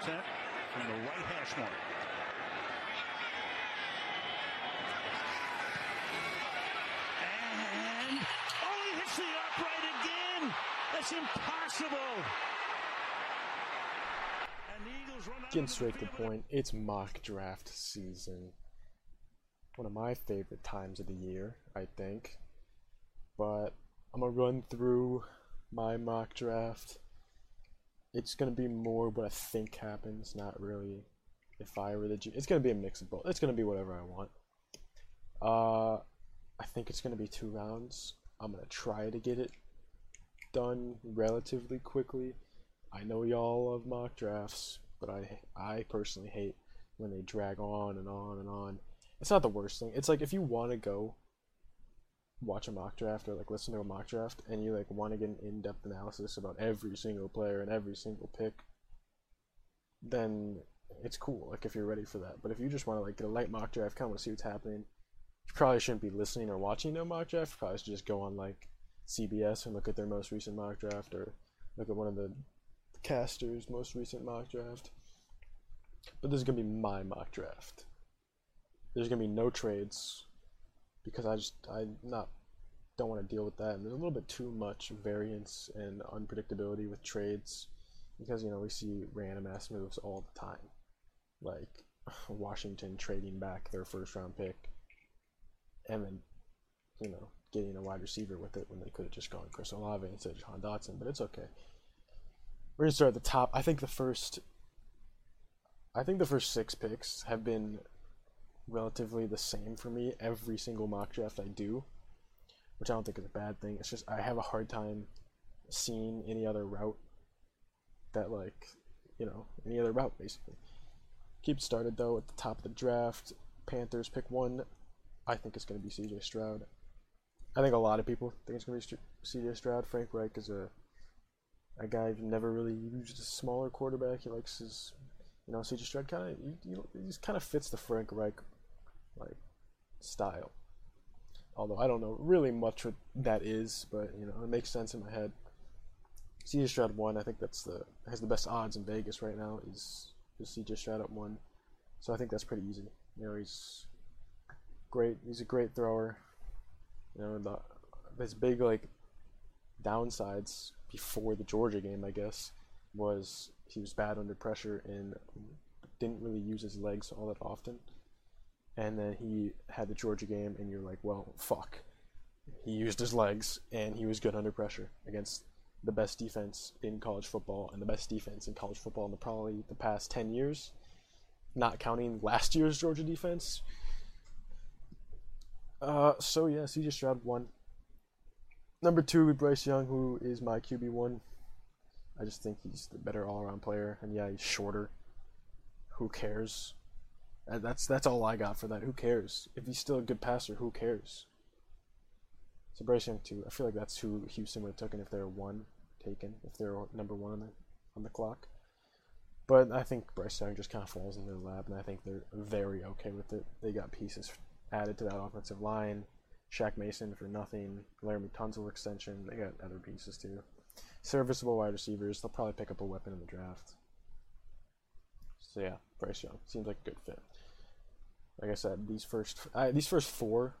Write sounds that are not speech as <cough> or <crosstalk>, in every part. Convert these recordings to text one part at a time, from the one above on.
attempt from the right hash mark. And oh, he hits the upright again. That's impossible. And the Eagles run out Getting straight to the point, it's mock draft season. One of my favorite times of the year, I think. But I'm gonna run through my mock draft. It's gonna be more what I think happens, not really if I were the G. It's gonna be a mix of both. It's gonna be whatever I want. Uh, I think it's gonna be two rounds. I'm gonna try to get it done relatively quickly. I know y'all love mock drafts, but I I personally hate when they drag on and on and on. It's not the worst thing. It's like if you want to go watch a mock draft or like listen to a mock draft and you like want to get an in-depth analysis about every single player and every single pick, then it's cool. Like if you're ready for that. But if you just want to like get a light mock draft, kind of want to see what's happening, you probably shouldn't be listening or watching no mock draft. You probably should just go on like CBS and look at their most recent mock draft or look at one of the casters' most recent mock draft. But this is gonna be my mock draft. There's gonna be no trades because I just I not don't want to deal with that. And there's a little bit too much variance and unpredictability with trades because you know we see random ass moves all the time, like <laughs> Washington trading back their first round pick, and then you know getting a wide receiver with it when they could have just gone Chris Olave instead of Jahan Dotson. But it's okay. We're gonna start at the top. I think the first. I think the first six picks have been relatively the same for me every single mock draft I do, which I don't think is a bad thing. It's just I have a hard time seeing any other route that like you know any other route basically. Keep started though at the top of the draft. Panthers pick one. I think it's going to be C.J. Stroud. I think a lot of people think it's going to be C.J. Stroud. Frank Reich is a a guy who's never really used a smaller quarterback. He likes his, you know, C.J. Stroud kind of he just kind of fits the Frank Reich like style. Although I don't know really much what that is, but you know it makes sense in my head. C.J. Stroud one. I think that's the has the best odds in Vegas right now. Is is C.J. Stroud at one, so I think that's pretty easy. You know he's great. He's a great thrower. You know the his big like downsides before the Georgia game, I guess, was he was bad under pressure and didn't really use his legs all that often. And then he had the Georgia game, and you're like, well, fuck. He used his legs, and he was good under pressure against the best defense in college football, and the best defense in college football in the probably the past 10 years, not counting last year's Georgia defense. Uh, so yeah, CJ Stroud one. Number two, Bryce Young, who is my QB one. I just think he's the better all-around player, and yeah, he's shorter. Who cares? That's that's all I got for that. Who cares? If he's still a good passer, who cares? So Bryce Young two. I feel like that's who Houston would have taken if they were one taken, if they're number one on the on the clock. But I think Bryce Young just kind of falls in their lap, and I think they're very okay with it. They got pieces added to that offensive line. Shaq Mason for nothing. Laremy Tunsil extension. They got other pieces too. Serviceable wide receivers. They'll probably pick up a weapon in the draft. So yeah, Bryce Young seems like a good fit. Like I said, these first uh, these first four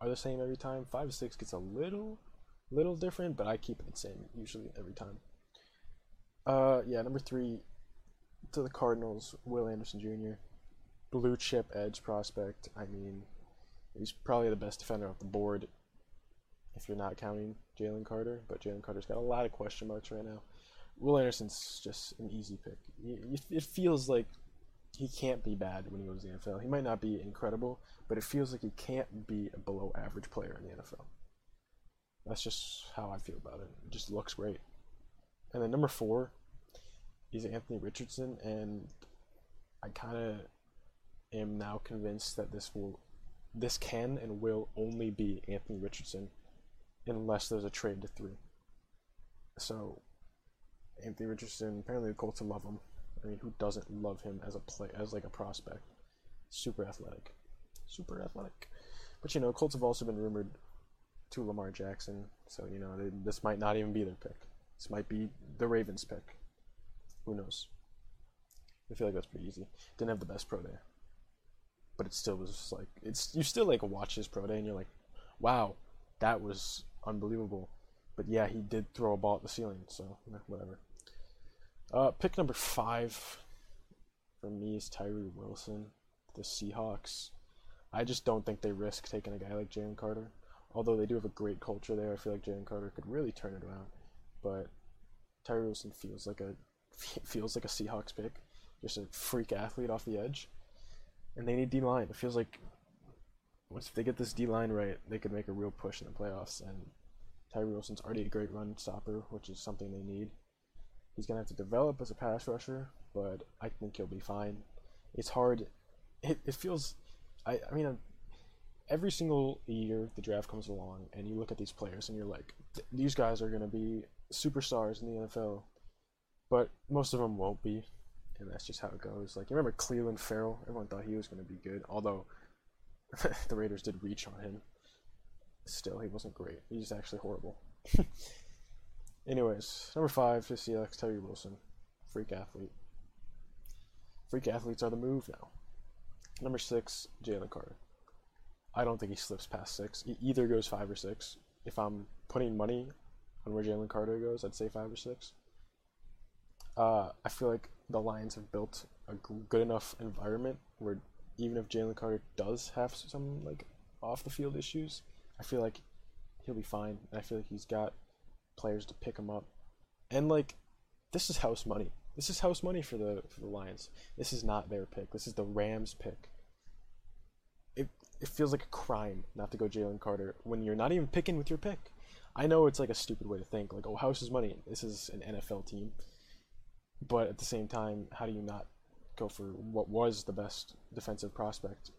are the same every time. Five six gets a little little different, but I keep it the same usually every time. Uh, yeah, number three to the Cardinals, Will Anderson Jr. Blue chip edge prospect. I mean, he's probably the best defender off the board if you're not counting Jalen Carter, but Jalen Carter's got a lot of question marks right now. Will Anderson's just an easy pick. It feels like he can't be bad when he goes to the NFL. He might not be incredible, but it feels like he can't be a below average player in the NFL. That's just how I feel about it. It just looks great. And then number four is Anthony Richardson, and I kind of am now convinced that this will, this can and will only be Anthony Richardson, unless there's a trade to three. So, Anthony Richardson. Apparently, the Colts love him. I mean, who doesn't love him as a play, as like a prospect? Super athletic, super athletic. But you know, Colts have also been rumored to Lamar Jackson, so you know they, this might not even be their pick. This might be the Ravens' pick. Who knows? I feel like that's pretty easy. Didn't have the best pro day, but it still was like it's you still like watch his pro day and you're like, wow, that was unbelievable. But yeah, he did throw a ball at the ceiling, so whatever. Uh, pick number five for me is Tyree Wilson, the Seahawks. I just don't think they risk taking a guy like Jalen Carter. Although they do have a great culture there, I feel like Jalen Carter could really turn it around. But Tyree Wilson feels like a <laughs> feels like a Seahawks pick, just a freak athlete off the edge, and they need D line. It feels like once they get this D line right, they could make a real push in the playoffs. And Tyree Wilson's already a great run stopper, which is something they need. He's gonna have to develop as a pass rusher, but I think he'll be fine. It's hard. It, it feels. I I mean, every single year the draft comes along, and you look at these players, and you're like, these guys are gonna be superstars in the NFL, but most of them won't be, and that's just how it goes. Like you remember Clelin Ferrell? Everyone thought he was gonna be good, although <laughs> the Raiders did reach on him. Still, he wasn't great. He's actually horrible. <laughs> Anyways, number five is CLX Terry Wilson. Freak athlete. Freak athletes are the move now. Number six, Jalen Carter. I don't think he slips past six. He either goes five or six. If I'm putting money on where Jalen Carter goes, I'd say five or six. Uh, I feel like the Lions have built a good enough environment where even if Jalen Carter does have some like off the field issues, I feel like he'll be fine. And I feel like he's got players to pick him up. And like this is house money. This is house money for the for the Lions. This is not their pick. This is the Rams pick. It it feels like a crime not to go Jalen Carter when you're not even picking with your pick. I know it's like a stupid way to think, like, oh, house is money. This is an NFL team. But at the same time, how do you not go for what was the best defensive prospect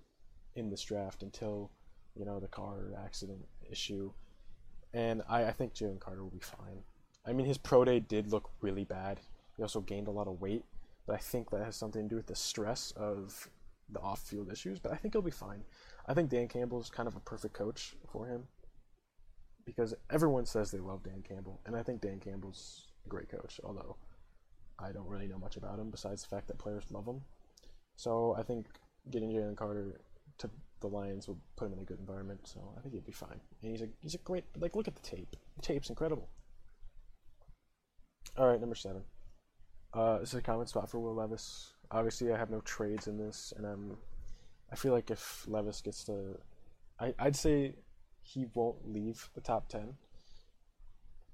in this draft until, you know, the car accident issue? And I, I think Jalen Carter will be fine. I mean, his pro day did look really bad. He also gained a lot of weight, but I think that has something to do with the stress of the off field issues. But I think he'll be fine. I think Dan Campbell is kind of a perfect coach for him because everyone says they love Dan Campbell, and I think Dan Campbell's a great coach, although I don't really know much about him besides the fact that players love him. So I think getting Jalen Carter to the Lions will put him in a good environment, so I think he'll be fine. And he's a he's a great like look at the tape. The tape's incredible. All right, number seven. Uh, this is a common spot for Will Levis. Obviously, I have no trades in this, and I'm. I feel like if Levis gets to, I I'd say he won't leave the top 10.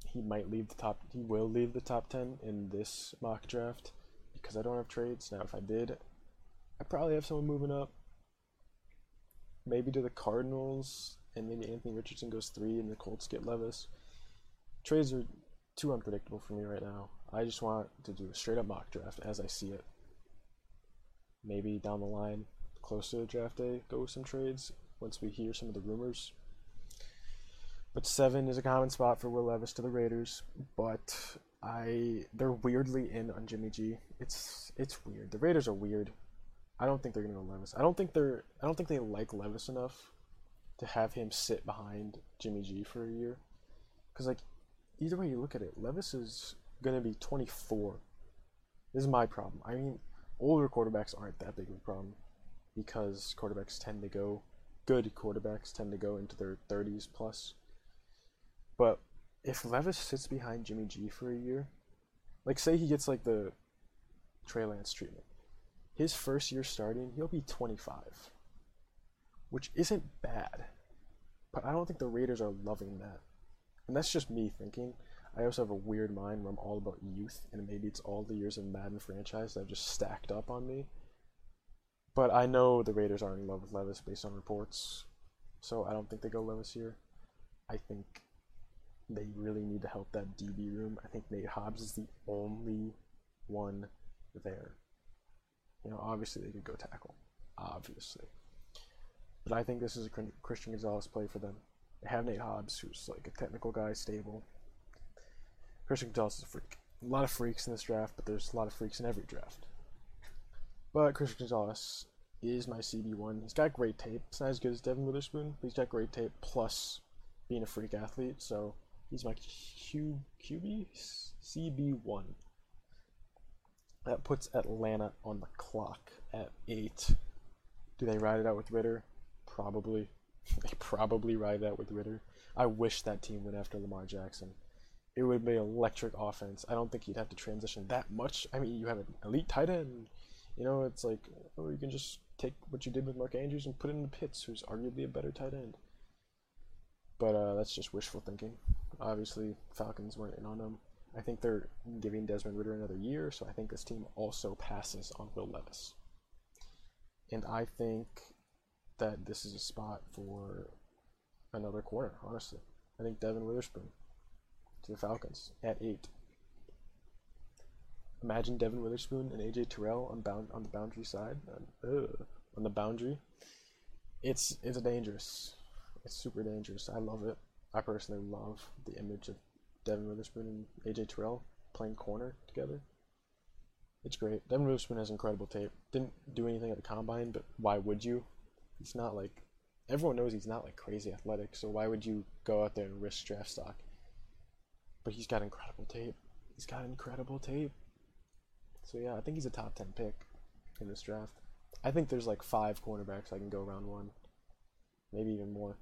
He might leave the top, he will leave the top 10 in this mock draft because I don't have trades. Now, if I did, I probably have someone moving up. Maybe to the Cardinals, and maybe Anthony Richardson goes three, and the Colts get Levis. Trades are too unpredictable for me right now. I just want to do a straight up mock draft as I see it. Maybe down the line, close to the draft day, go with some trades once we hear some of the rumors. But seven is a common spot for Will Levis to the Raiders, but I they're weirdly in on Jimmy G. It's it's weird. The Raiders are weird. I don't think they're gonna go Levis. I don't think they're I don't think they like Levis enough to have him sit behind Jimmy G for a year. Cause like either way you look at it, Levis is gonna be 24. This is my problem. I mean, older quarterbacks aren't that big of a problem because quarterbacks tend to go good quarterbacks tend to go into their 30s plus but if Levis sits behind Jimmy G for a year, like say he gets like the Trey Lance treatment, his first year starting, he'll be 25, which isn't bad. But I don't think the Raiders are loving that. And that's just me thinking. I also have a weird mind where I'm all about youth, and maybe it's all the years of Madden franchise that have just stacked up on me. But I know the Raiders aren't in love with Levis based on reports, so I don't think they go Levis here. I think they really need to help that DB room. I think Nate Hobbs is the only one there. You know, obviously they could go tackle, obviously, but I think this is a Christian Gonzalez play for them. They have Nate Hobbs, who's like a technical guy, stable. Christian Gonzalez is a freak. A lot of freaks in this draft, but there's a lot of freaks in every draft. But Christian Gonzalez is my CB1. He's got great tape. It's not as good as Devon Witherspoon, but he's got great tape plus being a freak athlete. So He's my Q QB CB1. That puts Atlanta on the clock at eight. Do they ride it out with Ridder? Probably. <laughs> they probably ride out with Ridder. I wish that team went after Lamar Jackson. It would be electric offense. I don't think you'd have to transition that much. I mean, you have an elite tight end. You know, it's like, or you can just take what you did with Mark Andrews and put it in the Pitts, who's arguably a better tight end. But uh, that's just wishful thinking. Obviously, Falcons weren't in on him. I think they're giving Desmond Ridder another year, so I think this team also passes on Will Levis. And I think that this is a spot for another corner, honestly. I think Devon Witherspoon to the Falcons at eight. Imagine Devon Witherspoon and AJ Terrell on bound on the boundary side, uh, on the boundary. It's it's dangerous. It's super dangerous. I love it. I personally love the image of Devon Witherspoon and AJ Terrell playing corner together. It's great. Devon Witherspoon has incredible tape. Didn't do anything at the combine, but why would you? He's not like everyone knows he's not like crazy athletic, so why would you go out there and risk draft stock? But he's got incredible tape. He's got incredible tape. So yeah, I think he's a top ten pick in this draft. I think there's like five cornerbacks I can go round one, maybe even more.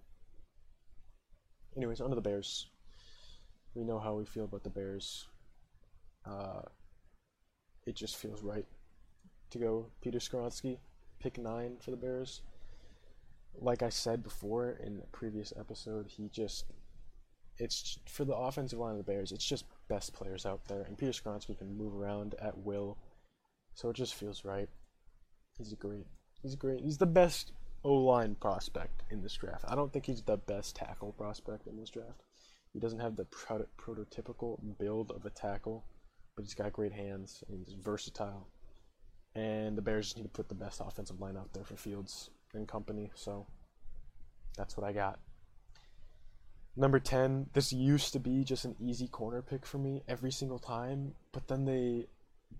Anyways, under the Bears. We know how we feel about the Bears. Uh, it just feels right to go Peter Skoronski, pick nine for the Bears. Like I said before in the previous episode, he just it's for the offensive line of the Bears. It's just best players out there, and Peter Skoronski can move around at will, so it just feels right. He's a great. He's great. He's the best O line prospect in this draft. I don't think he's the best tackle prospect in this draft. He doesn't have the proto- prototypical build of a tackle, but he's got great hands and he's versatile. And the Bears just need to put the best offensive line out there for Fields and company, so that's what I got. Number 10, this used to be just an easy corner pick for me every single time, but then they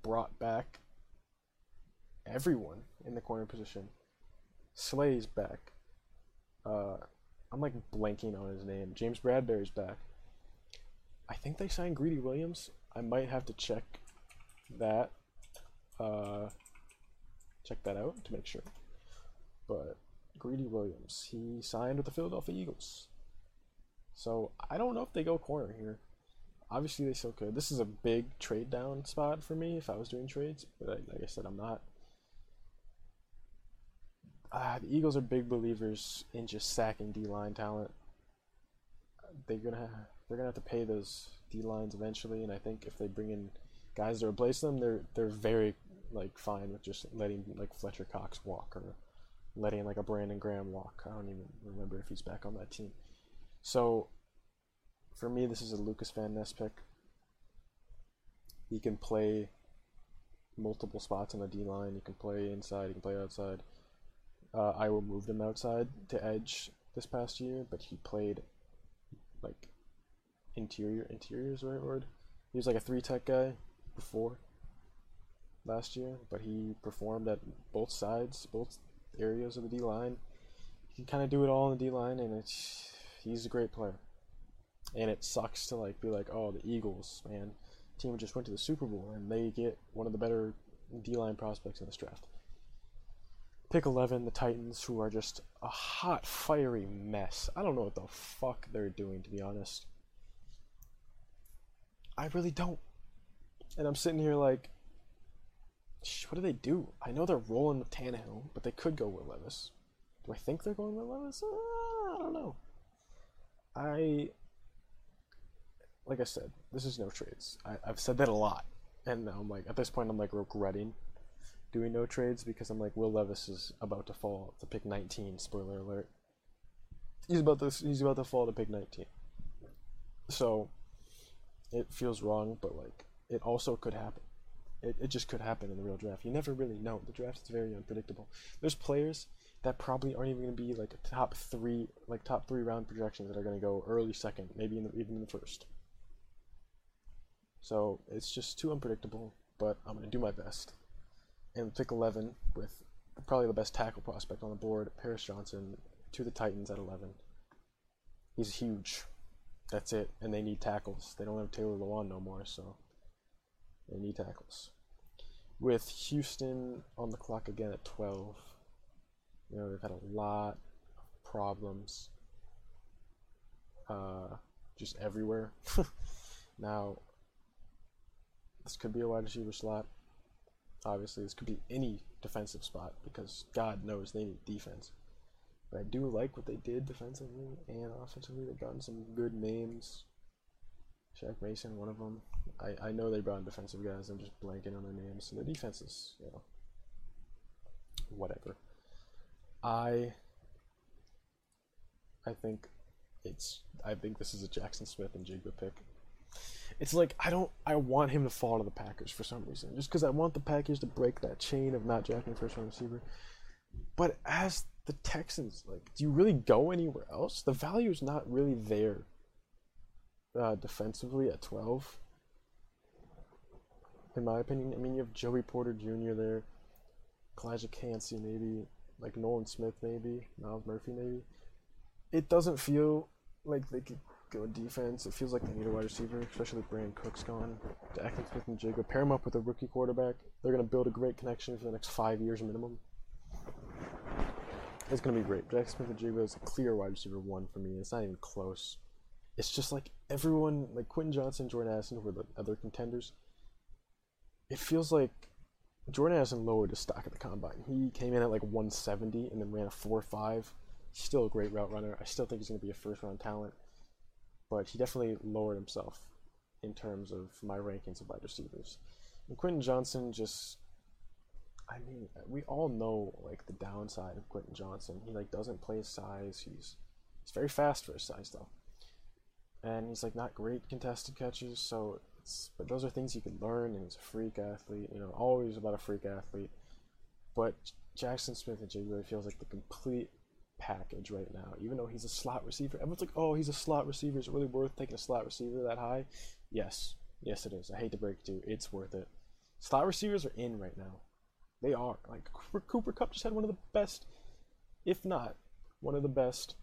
brought back everyone in the corner position. Slay's back. Uh, I'm like blanking on his name. James Bradberry's back. I think they signed Greedy Williams. I might have to check that. Uh, check that out to make sure. But Greedy Williams, he signed with the Philadelphia Eagles. So I don't know if they go corner here. Obviously, they still could. This is a big trade down spot for me if I was doing trades, but like I said, I'm not. Uh, the Eagles are big believers in just sacking D line talent. They're gonna they're gonna have to pay those D lines eventually, and I think if they bring in guys to replace them, they're they're very like fine with just letting like Fletcher Cox walk or letting like a Brandon Graham walk. I don't even remember if he's back on that team. So for me, this is a Lucas Van Ness pick. He can play multiple spots on the D line. He can play inside. He can play outside. Uh, Iowa moved him outside to edge this past year, but he played like interior. Interior is the right word. He was like a three tech guy before last year, but he performed at both sides, both areas of the D line. He can kind of do it all in the D line, and it's he's a great player. And it sucks to like be like, oh, the Eagles, man, team just went to the Super Bowl, and they get one of the better D line prospects in this draft. Pick 11, the Titans, who are just a hot, fiery mess. I don't know what the fuck they're doing, to be honest. I really don't. And I'm sitting here like, what do they do? I know they're rolling with Tannehill, but they could go with Levis. Do I think they're going with Levis? Uh, I don't know. I, like I said, this is no trades. I, I've said that a lot, and I'm like, at this point, I'm like regretting doing no trades because I'm like, Will Levis is about to fall to pick 19. Spoiler alert. He's about to he's about to fall to pick 19. So, it feels wrong, but like, it also could happen. It, it just could happen in the real draft. You never really know. The draft is very unpredictable. There's players that probably aren't even going to be like top three, like top three round projections that are going to go early second, maybe in the, even in the first. So it's just too unpredictable. But I'm going to do my best. And pick 11 with probably the best tackle prospect on the board, Paris Johnson, to the Titans at 11. He's huge. That's it. And they need tackles. They don't have Taylor Lewan no more, so they need tackles. with Houston on the clock again at 12. You know, they've had a lot of problems uh, just everywhere. <laughs> now, this could be a wide receiver slot. Obviously, this could be any defensive spot because God knows they need defense. But I do like what they did defensively and offensively. They've gotten some good names. Shaq Mason, one of them. I, I know they brought in defensive guys. I'm just blanking on their names. So the defense is, you know, whatever. I I think it's I think this is a Jaxon Smith-Njigba pick. It's like I don't I want him to fall to the Packers for some reason. Just because I want the Packers to break that chain of not drafting first round receiver. But as the Texans, like, do you really go anywhere else? The value is not really there uh, defensively at 12. In my opinion, I mean, you have Joey Porter Jr. there, Calijah Kancey maybe, like Nolan Smith maybe, Myles Murphy maybe. It doesn't feel like they could go defense. It feels like they need a wide receiver, especially with Brandin Cooks gone. To Jaxon Smith-Njigba pair them up with a rookie quarterback. They're going to build a great connection for the next five years minimum. It's going to be great. Jaxon Smith-Njigba is a clear wide receiver one for me. It's not even close. It's just like everyone, like Quentin Johnston, Jordan Addison were the other contenders. It feels like Jordan Addison lowered his stock at the combine. He came in at like 170 and then ran a 4 5. Still a great route runner. I still think he's going to be a first round talent, but he definitely lowered himself in terms of my rankings of wide receivers. And Quentin Johnston just I mean, we all know like the downside of Quentin Johnston. He like doesn't play his size. He's he's very fast for his size though, and he's like not great contested catches. So it's but those are things you can learn. And he's a freak athlete. You know, always about a freak athlete. But Jackson Smith and really feels like the complete package right now. Even though he's a slot receiver, everyone's like, "Oh, he's a slot receiver. Is it really worth taking a slot receiver that high?" Yes, yes, it is. I hate to break it to you, it's worth it. Slot receivers are in right now. They are. Like Cooper Kupp just had one of the best, if not one of the best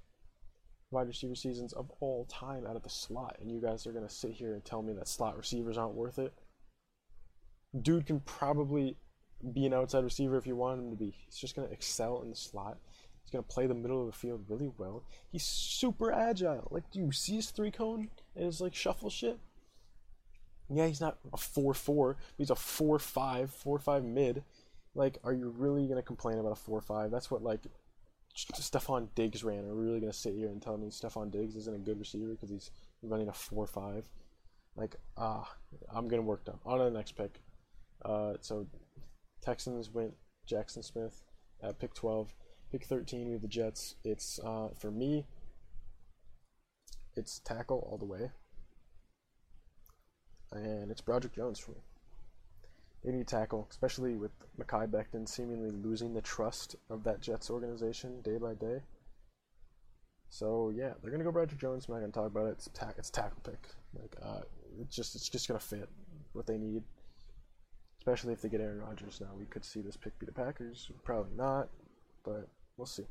wide receiver seasons of all time out of the slot. And you guys are gonna sit here and tell me that slot receivers aren't worth it. Dude can probably be an outside receiver if you want him to be. He's just gonna excel in the slot. He's gonna play the middle of the field really well. He's super agile. Like, do you see his three cone and his like shuffle shit? Yeah, he's not a four four. He's a four five, four five mid. Like, are you really gonna complain about a four five? That's what like Stefon Diggs ran. Are we really gonna sit here and tell me Stefon Diggs isn't a good receiver because he's running a four five? Like, ah, I'm worked up. On to the next pick. Uh, so Texans went Jaxon Smith at pick twelve. Pick thirteen, we have the Jets. It's uh, for me. It's tackle all the way, and it's Broderick Jones for me. They need tackle, especially with Mekhi Becton seemingly losing the trust of that Jets organization day by day. So yeah, they're gonna go Broderick Jones. I'm not gonna talk about it. It's ta- it's tackle pick. Like uh, it's just it's just gonna fit what they need. Especially if they get Aaron Rodgers now, we could see this pick be the Packers. Probably not, but we'll see.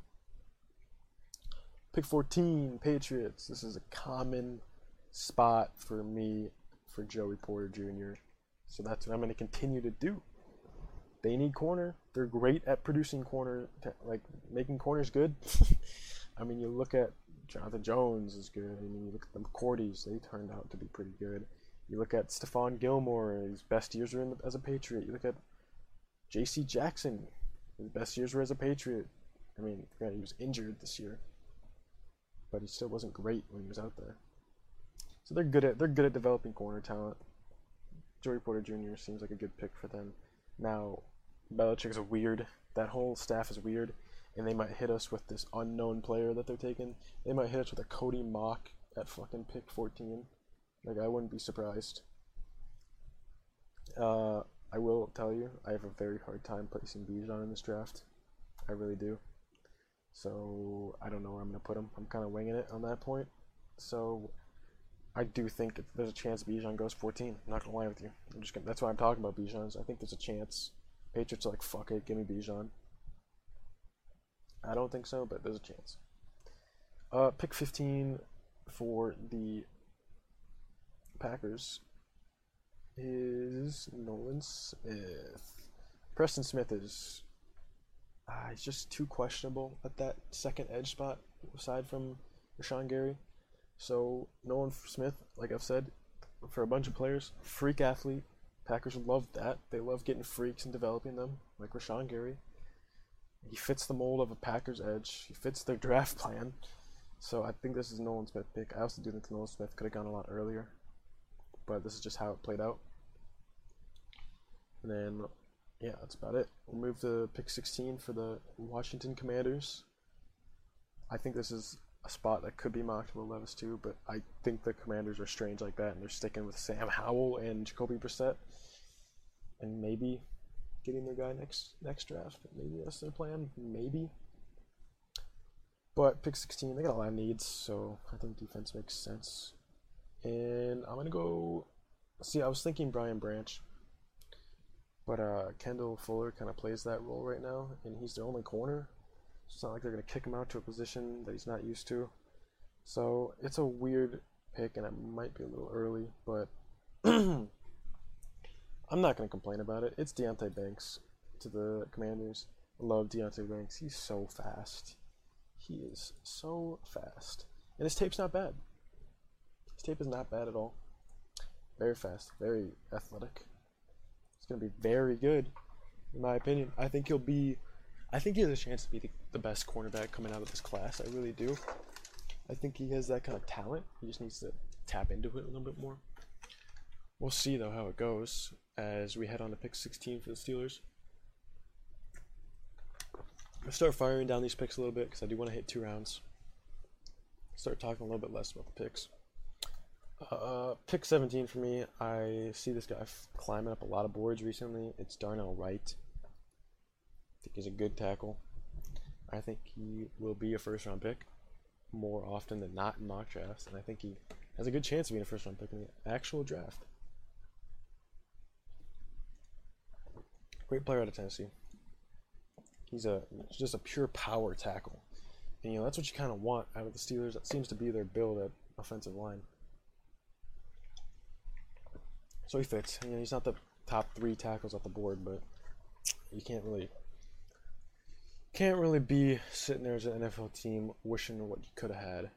Pick 14, Patriots. This is a common spot for me for Joey Porter Jr. So that's what I'm going to continue to do. They need corner. They're great at producing corner, like making corners good. <laughs> I mean, you look at Jonathan Jones is good. I mean, you look at the McCourties; they turned out to be pretty good. You look at Stephon Gilmore; his best years were the, as a Patriot. You look at J.C. Jackson; his best years were as a Patriot. I mean, he was injured this year, but he still wasn't great when he was out there. So they're good at they're good at developing corner talent. Joey Porter Jr. seems like a good pick for them. Now, Belichick's weird. That whole staff is weird, and they might hit us with this unknown player that they're taking. They might hit us with a Cody Mauch at fucking pick 14. Like, I wouldn't be surprised. Uh, I will tell you, I have a very hard time placing Bijan in this draft. I really do. So, I don't know where I'm going to put him. I'm kind of winging it on that point. So, I do think there's a chance Bijan goes 14. I'm not gonna lie with you. I'm just gonna, that's why I'm talking about Bijan. I think there's a chance. Patriots are like, fuck it, give me Bijan. I don't think so, but there's a chance. Uh, pick 15 for the Packers is Nolan Smith. Preston Smith is uh, he's just too questionable at that second edge spot aside from Rashan Gary. So Nolan Smith, like I've said, for a bunch of players, freak athlete. Packers love that. They love getting freaks and developing them, like Rashan Gary. He fits the mold of a Packers edge. He fits their draft plan. So I think this is Nolan Smith pick. I also do think Nolan Smith could have gone a lot earlier, but this is just how it played out. And then, yeah, that's about it. We'll move to pick 16 for the Washington Commanders. I think this is a spot that could be mocked Will Levis too, but I think the Commanders are strange like that, and they're sticking with Sam Howell and Jacoby Brissett, and maybe getting their guy next next draft. Maybe that's their plan. Maybe. But pick 16, they got a lot of needs, so I think defense makes sense. And I'm gonna go. See, I was thinking Brian Branch, but uh, Kendall Fuller kind of plays that role right now, and he's their only corner. It's not like they're gonna kick him out to a position that he's not used to. So it's a weird pick, and it might be a little early, but <clears throat> I'm not gonna complain about it. It's Deonte Banks to the Commanders. Love Deonte Banks. He's so fast. He is so fast. And his tape's not bad. His tape is not bad at all. Very fast, very athletic. Going to be very good, in my opinion. I think he'll be. I think he has a chance to be the, the best cornerback coming out of this class. I really do. I think he has that kind of talent. He just needs to tap into it a little bit more. We'll see, though, how it goes as we head on to pick 16 for the Steelers. I start firing down these picks a little bit because I do want to hit two rounds. Start talking a little bit less about the picks. Uh, pick 17 for me. I see this guy climbing up a lot of boards recently. It's Darnell Wright. I think he's a good tackle. I think he will be a first round pick more often than not in mock drafts, and I think he has a good chance of being a first round pick in the actual draft. Great player out of Tennessee. He's a just a pure power tackle, and you know that's what you kind of want out of the Steelers. That seems to be their build at offensive line. So he fits. You know, he's not the top three tackles off the board, but you can't really can't really be sitting there as an NFL team wishing what you could have had.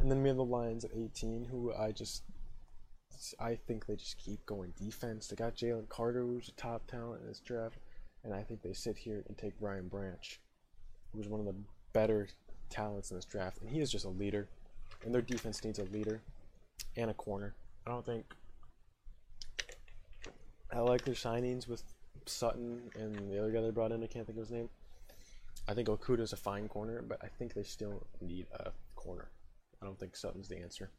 And then we have the Lions at 18, who I just I think they just keep going defense. They got Jalen Carter, who's a top talent in this draft, and I think they sit here and take Brian Branch, who's one of the better talents in this draft, and he is just a leader. And their defense needs a leader and a corner. I don't think I like their signings with Sutton and the other guy they brought in. I can't think of his name. I think Okudah's a fine corner, but I think they still need a corner. I don't think Sutton's the answer.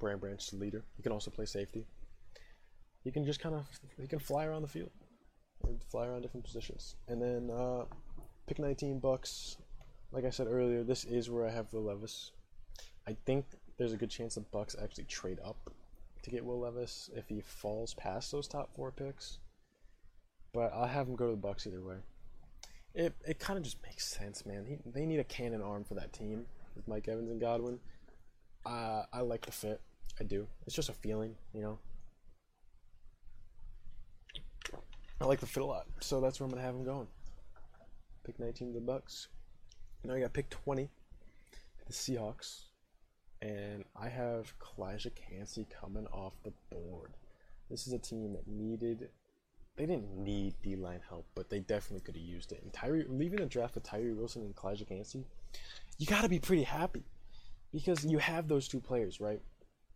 Brian Branch is the leader. He can also play safety. He can just kind of he can fly around the field and fly around different positions. And then uh, pick 19 bucks. Like I said earlier, this is where I have the Levis. I think there's a good chance the Bucks actually trade up to get Will Levis if he falls past those top four picks. But I'll have him go to the Bucks either way. It it kind of just makes sense, man. He, they need a cannon arm for that team with Mike Evans and Godwin. Uh, I like the fit. I do. It's just a feeling, you know. I like the fit a lot, so that's where I'm gonna have him going. Pick 19 the Bucks. Now I got pick 20, the Seahawks, and I have Calijah Kancey coming off the board. This is a team that needed. They didn't need D line help, but they definitely could have used it. And Tyree leaving the draft with Tyree Wilson and Calijah Kancey, you got to be pretty happy because you have those two players, right?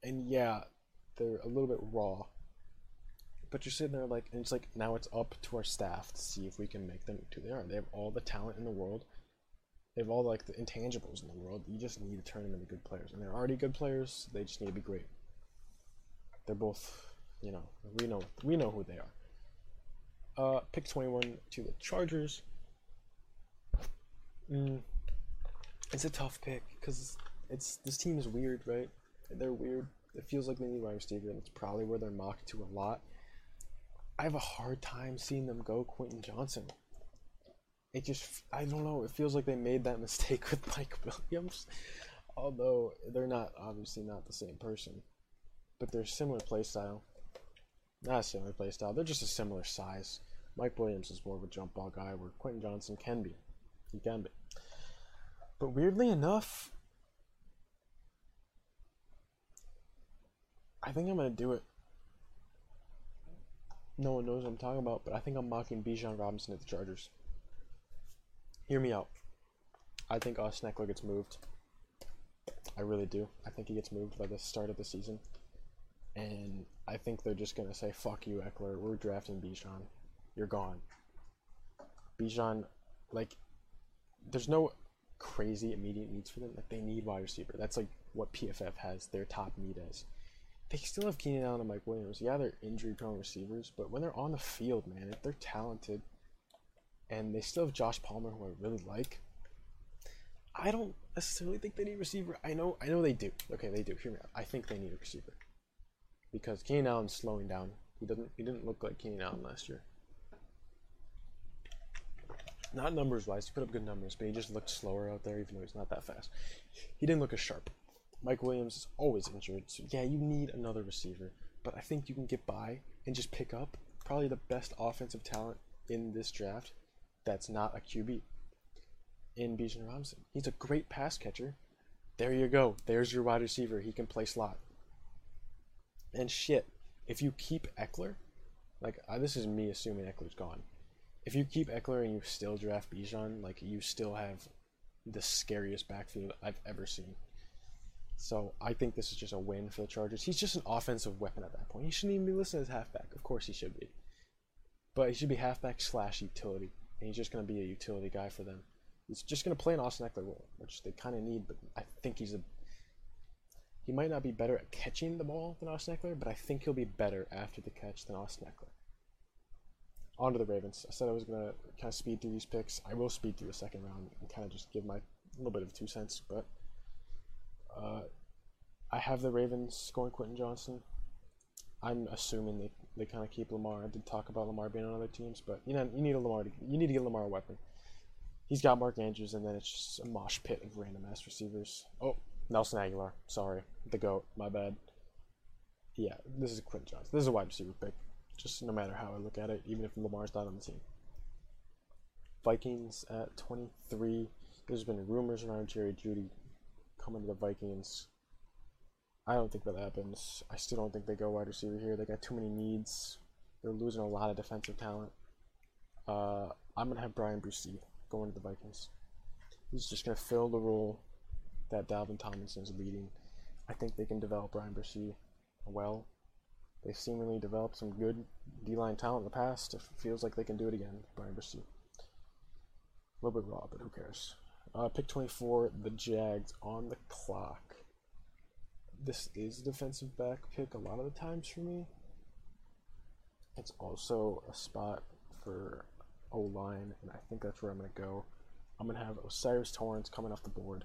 And yeah, they're a little bit raw. But you're sitting there like, and it's like now it's up to our staff to see if we can make them who they are. They have all the talent in the world. They have all like the intangibles in the world. You just need to turn them into good players, and they're already good players. They just need to be great. They're both, you know, we know we know who they are. Uh, pick 21 to the Chargers. Mm, it's a tough pick because it's this team is weird, right? They're weird. It feels like they need wide receiver, and it's probably where they're mocked to a lot. I have a hard time seeing them go Quentin Johnston. It just, I don't know. It feels like they made that mistake with Mike Williams, although they're not obviously not the same person, but they're similar play style. Not a similar play style. They're just a similar size. Mike Williams is more of a jump ball guy, where Quentin Johnston can be. He can be. But weirdly enough, I think I'm gonna do it. No one knows what I'm talking about, but I think I'm mocking Bijan Robinson at the Chargers. Hear me out. I think uh, Austin Ekeler gets moved. I really do. I think he gets moved by the start of the season. And I think they're just gonna say, fuck you, Ekeler, we're drafting Bijan. You're gone. Bijan, like, there's no crazy immediate needs for them. Like they need wide receiver. That's like what PFF has their top need as. They still have Keenan Allen and Mike Williams. Yeah, they're injury prone receivers, but when they're on the field, man, if they're talented, and they still have Josh Palmer, who I really like. I don't necessarily think they need a receiver. I know, I know they do. Okay, they do. Hear me out. I think they need a receiver because Keenan Allen's slowing down. He doesn't. He didn't look like Keenan Allen last year. Not numbers wise, he put up good numbers, but he just looked slower out there, even though he's not that fast. He didn't look as sharp. Mike Williams is always injured, so yeah, you need another receiver. But I think you can get by and just pick up probably the best offensive talent in this draft that's not a QB in Bijan Robinson. He's a great pass catcher. There you go. There's your wide receiver. He can play slot. And shit, if you keep Ekeler, like uh, this is me assuming Ekeler's gone if you keep Ekeler and you still draft Bijan, like you still have the scariest backfield I've ever seen. So I think this is just a win for the Chargers. He's just an offensive weapon at that point. He shouldn't even be listed as halfback. Of course he should be. But he should be halfback slash utility. And he's just going to be a utility guy for them. He's just going to play an Austin Ekeler role, which they kind of need, but I think he's a. He might not be better at catching the ball than Austin Ekeler, but I think he'll be better after the catch than Austin Ekeler on to the Ravens. I said I was gonna kind of speed through these picks. I will speed through the second round and kind of just give my little bit of two cents. But uh, I have the Ravens scoring Quentin Johnston. I'm assuming they, they kind of keep Lamar. I did talk about Lamar being on other teams, but you know you need a Lamar. To, you need to get Lamar a weapon. He's got Mark Andrews, and then it's just a mosh pit of random ass receivers. Oh, Nelson Agholor, Sorry, the goat. My bad. Yeah, this is Quentin Johnston. This is a wide receiver pick just no matter how I look at it, even if Lamar's not on the team. Vikings at 23. There's been rumors around Jerry Jeudy coming to the Vikings. I don't think that happens. I still don't think they go wide receiver here. They got too many needs. They're losing a lot of defensive talent. Uh, I'm gonna have Bryan Bresee going to the Vikings. He's just gonna fill the role that Dalvin Tomlinson is leading. I think they can develop Bryan Bresee well. They seemingly developed some good D line talent in the past. It feels like they can do it again. Bryan Bresee. A little bit raw, but who cares? Uh, pick 24, the Jags on the clock. This is a defensive back pick a lot of the times for me. It's also a spot for O line, and I think that's where I'm going to go. I'm going to have O'Cyrus Torrence coming off the board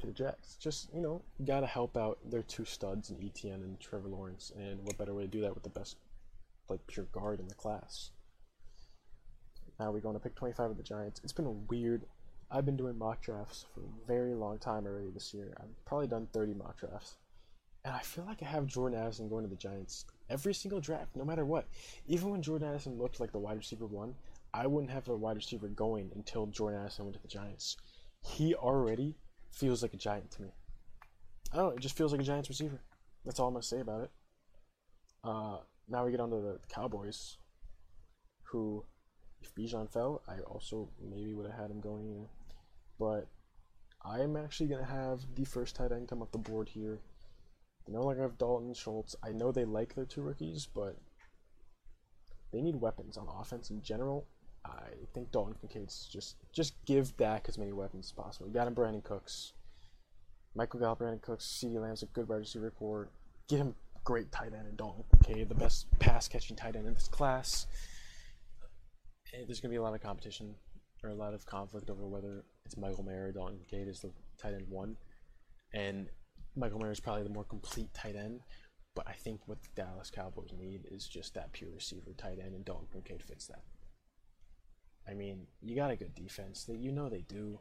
to the Jets. Just, you know, got to help out their two studs in Etienne and Trevor Lawrence. And what better way to do that with the best, like, pure guard in the class? Now we're going to pick 25 of the Giants. It's been a weird. I've been doing mock drafts for a very long time already this year. I've probably done 30 mock drafts. And I feel like I have Jordan Addison going to the Giants every single draft, no matter what. Even when Jordan Addison looked like the wide receiver one, I wouldn't have a wide receiver going until Jordan Addison went to the Giants. He already feels like a giant to me. I don't know, it just feels like a Giants receiver. That's all I'm gonna say about it. Uh, now we get on to the Cowboys, who, if Bijan fell, I also maybe would have had him going here. But I'm actually gonna have the first tight end come off the board here. They no longer have Dalton Schultz. I know they like their two rookies, but they need weapons on offense in general. I think Dalton Kincaid's just just give Dak as many weapons as possible. You got him Brandin Cooks. Michael Gallup, Brandin Cooks, CeeDee Lamb's a good wide receiver core. Get him great tight end in Dalton Kincaid, the best pass catching tight end in this class. There's gonna be a lot of competition or a lot of conflict over whether it's Michael Mayer or Dalton Kincaid is the tight end one. And Michael Mayer is probably the more complete tight end. But I think what the Dallas Cowboys need is just that pure receiver tight end, and Dalton Kincaid fits that. I mean, you got a good defense. That you know they do.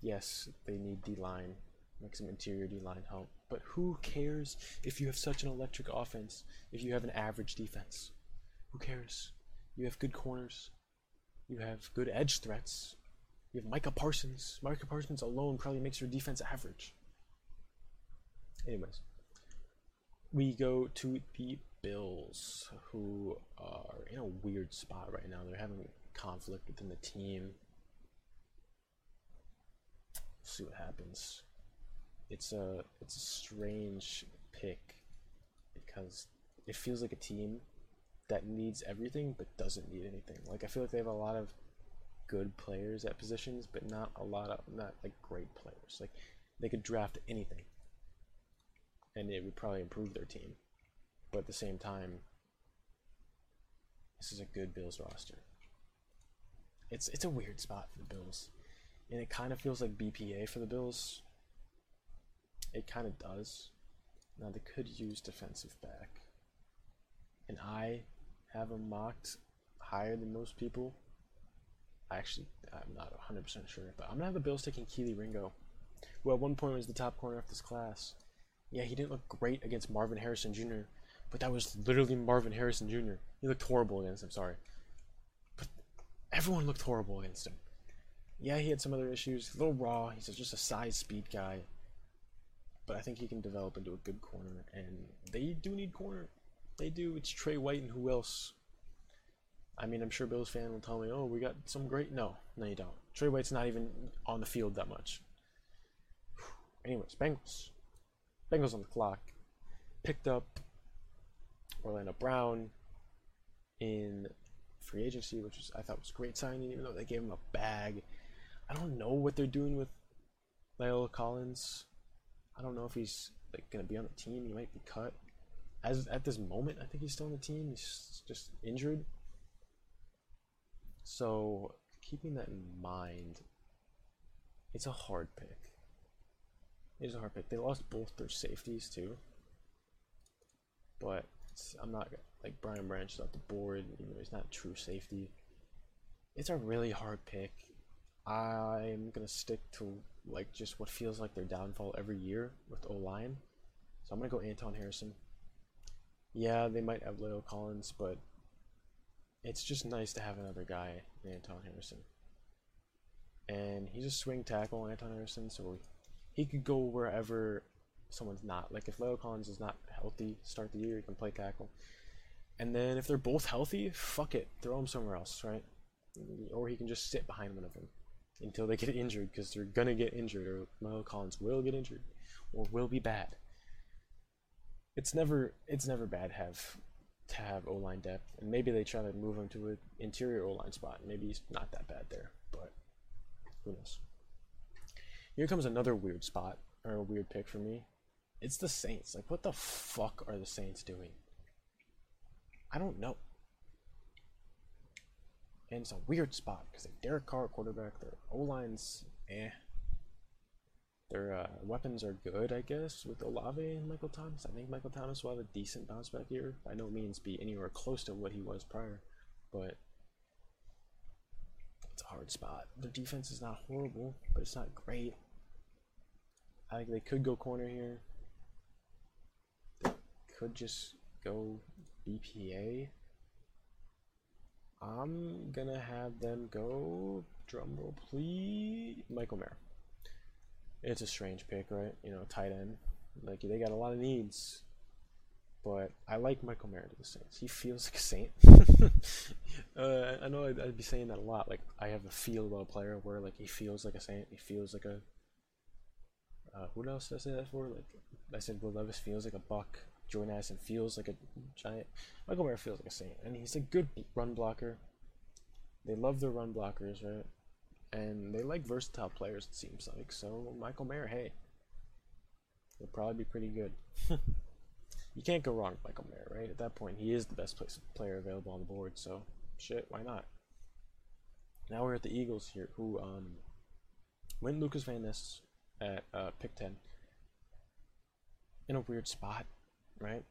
Yes, they need D line, like some interior D line help, But who cares if you have such an electric offense, if you have an average defense? Who cares? You have good corners. You have good edge threats. You have Micah Parsons. Micah Parsons alone probably makes your defense average. Anyways, we go to the Bills, who are in a weird spot right now. They're having conflict within the team. see what happens. It's a it's a strange pick because it feels like a team that needs everything but doesn't need anything. Like I feel like they have a lot of good players at positions, but not a lot of not like great players. Like they could draft anything, and it would probably improve their team. But at the same time, this is a good Bills roster. It's it's a weird spot for the Bills, and it kind of feels like BPA for the Bills. It kind of does. Now they could use defensive back, and I have him mocked higher than most people. Actually, I'm not 100% sure, but I'm gonna have the Bills taking Kelee Ringo, who at one point was the top corner of this class. Yeah, he didn't look great against Marvin Harrison Jr., but that was literally Marvin Harrison Jr. He looked horrible against him, sorry. But everyone looked horrible against him. Yeah, he had some other issues. A little raw. He's just a size speed guy. But I think he can develop into a good corner. And they do need corner. They do. It's Trey White and who else? I mean, I'm sure Bills fan will tell me, oh, we got some great. No, no, you don't. Trey White's not even on the field that much. <sighs> Anyways, Bengals. Bengals on the clock. Picked up Orlando Brown in free agency, which was, I thought was great signing, even though they gave him a bag. I don't know what they're doing with La'el Collins. I don't know if he's like gonna be on the team. He might be cut. As at this moment, I think he's still on the team. He's just injured. So keeping that in mind, it's a hard pick. It's a hard pick. They lost both their safeties too. But I'm not like Brian Branch is off the board, even though he's not true safety. It's a really hard pick. I'm gonna stick to like just what feels like their downfall every year with O line. So I'm gonna go Anton Harrison. Yeah, they might have La'el Collins, but it's just nice to have another guy, Anton Harrison. And he's a swing tackle, Anton Harrison, so he could go wherever someone's not. Like if La'el Collins is not healthy, start the year, he can play tackle. And then if they're both healthy, fuck it, throw him somewhere else, right? Or he can just sit behind one of them until they get injured because they're gonna get injured, or La'el Collins will get injured, or will be bad. It's never it's never bad have to have O line depth, and maybe they try to move him to an interior O line spot. Maybe he's not that bad there, but who knows? Here comes another weird spot or a weird pick for me. It's the Saints. Like, what the fuck are the Saints doing? I don't know. And it's a weird spot because they're Derek Carr quarterback. Their O line's eh. Their uh, weapons are good, I guess, with Olave and Michael Thomas. I think Michael Thomas will have a decent bounce back year. By no means be anywhere close to what he was prior, but it's a hard spot. Their defense is not horrible, but it's not great. I think they could go corner here They could just go BPA. I'm gonna have them go drumroll please Michael Mayer. It's a strange pick, right? You know, tight end. Like they got a lot of needs. But I like Michael Mayer to the Saints. He feels <laughs> like a saint. <laughs> uh, I know I'd, I'd, be saying that a lot. Like I have a feel about a player where like he feels like a saint. He feels like a. Uh, who else did I say that for? Like I said, Will Levis feels like a buck. Jordan Addison feels like a giant. Michael Mayer feels like a saint, and he's a good run blocker. They love their run blockers, right? And they like versatile players. It seems like so. Michael Mayer, hey, will probably be pretty good. <laughs> you can't go wrong with Michael Mayer, right? At that point, he is the best place, player available on the board. So shit, why not? Now we're at the Eagles here, who um, went Lukas Van Ness at uh, pick ten in a weird spot right?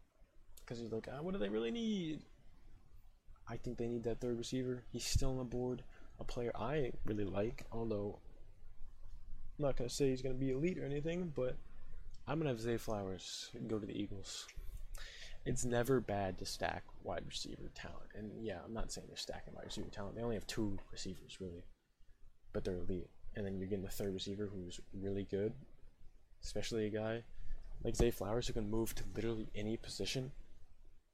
Because he's like, ah, what do they really need? I think they need that third receiver. He's still on the board. A player I really like, although I'm not gonna say he's gonna be elite or anything, but I'm gonna have Zay Flowers go to the Eagles. It's never bad to stack wide receiver talent, and yeah, I'm not saying they're stacking wide receiver talent. They only have two receivers really, but they're elite. And then you're getting the third receiver who's really good, especially a guy like Zay Flowers who can move to literally any position,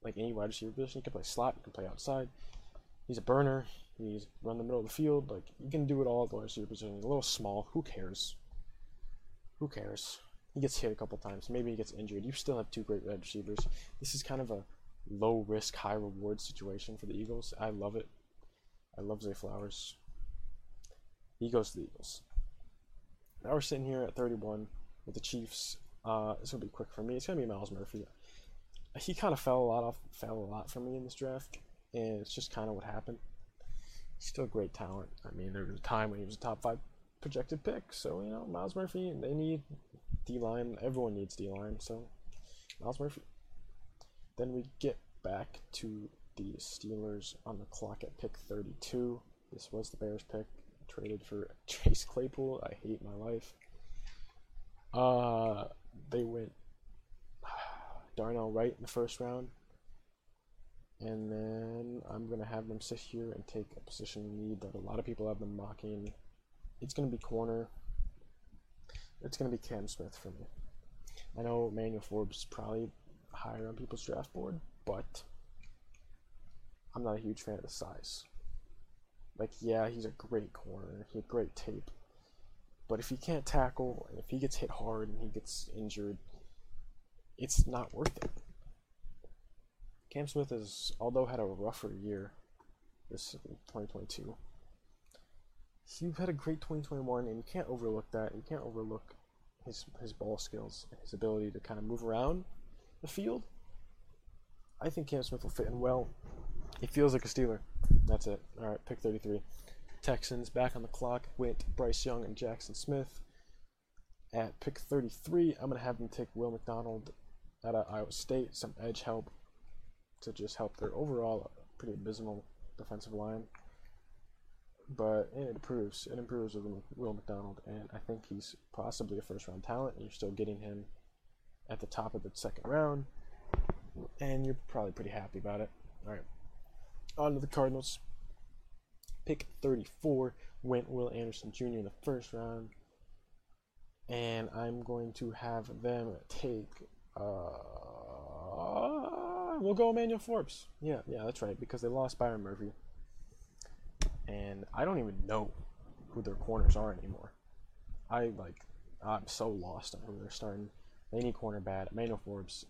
like any wide receiver position. He can play slot, he can play outside. He's a burner. He's run the middle of the field. Like you can do it all at the wide receiver position. He's a little small. Who cares? Who cares? He gets hit a couple times. Maybe he gets injured. You still have two great wide receivers. This is kind of a low risk, high reward situation for the Eagles. I love it. I love Zay Flowers. He goes to the Eagles. Now we're sitting here at 31 with the Chiefs. Uh, it's gonna be quick for me. It's gonna be Myles Murphy. He kind of fell a lot off, fell a lot for me in this draft, and it's just kind of what happened. Still great talent. I mean, there was a time when he was a top five projected pick. So you know, Myles Murphy. They need D line. Everyone needs D line. So Myles Murphy. Then we get back to the Steelers on the clock at pick 32. This was the Bears pick. Traded for <laughs> Chase Claypool. I hate my life. Uh, they went <sighs> Darnell Wright in the first round. And then I'm going to have them sit here and take a position need that a lot of people have been mocking. It's going to be corner. It's going to be Cam Smith for me. I know Manuel Forbes is probably higher on people's draft board, but I'm not a huge fan of the size. Like, yeah, he's a great corner. He had great tape. But if he can't tackle, and if he gets hit hard and he gets injured, it's not worth it. Cam Smith has, although had a rougher year this 2022, he had a great 2021, and you can't overlook that. You can't overlook his his ball skills, and his ability to kind of move around the field. I think Cam Smith will fit in well. He feels like a Steeler. That's it. All right, pick 33. Texans back on the clock with Bryce Young and Jaxon Smith. At pick 33, I'm going to have them take Will McDonald out of Iowa State, some edge help to just help their overall pretty abysmal defensive line. But it improves. It improves with Will McDonald, and I think he's possibly a first round talent, and you're still getting him at the top of the second round, and you're probably pretty happy about it. All right. On to the Cardinals. Pick 34 went Will Anderson Jr. in the first round. And I'm going to have them take. Uh, we'll go Emmanuel Forbes. Yeah, yeah, that's right, because they lost Byron Murphy. And I don't even know who their corners are anymore. I like, I'm so lost on who they're starting. They need corner bad. Emmanuel Forbes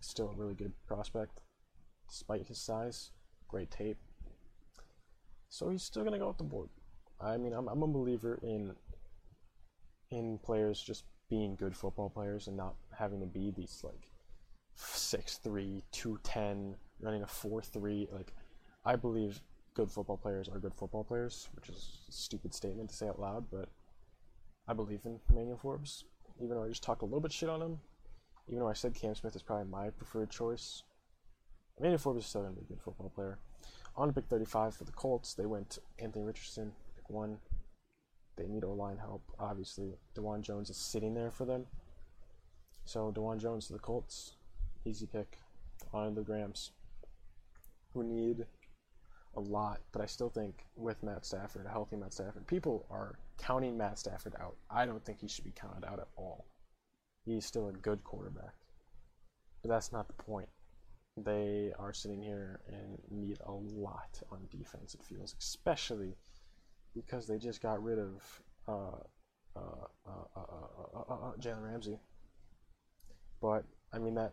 is still a really good prospect, despite his size. Great tape. So he's still gonna go up the board. I mean, I'm, I'm a believer in in players just being good football players and not having to be these like 6'3", 210, running a 4'3". Like, I believe good football players are good football players, which is a stupid statement to say out loud, but I believe in Emmanuel Forbes. Even though I just talked a little bit shit on him, even though I said Cam Smith is probably my preferred choice, Emmanuel Forbes is still going to be a good football player. On pick 35 for the Colts, they went Anthony Richardson, pick one. They need O line help. Obviously, Dawand Jones is sitting there for them. So Dawand Jones to the Colts, easy pick. On the Rams, who need a lot, but I still think with Matt Stafford, a healthy Matt Stafford, people are counting Matt Stafford out. I don't think he should be counted out at all. He's still a good quarterback, but that's not the point they are sitting here and need a lot on defense, it feels, especially because they just got rid of uh, uh, uh, Jalen Ramsey. But, I mean, that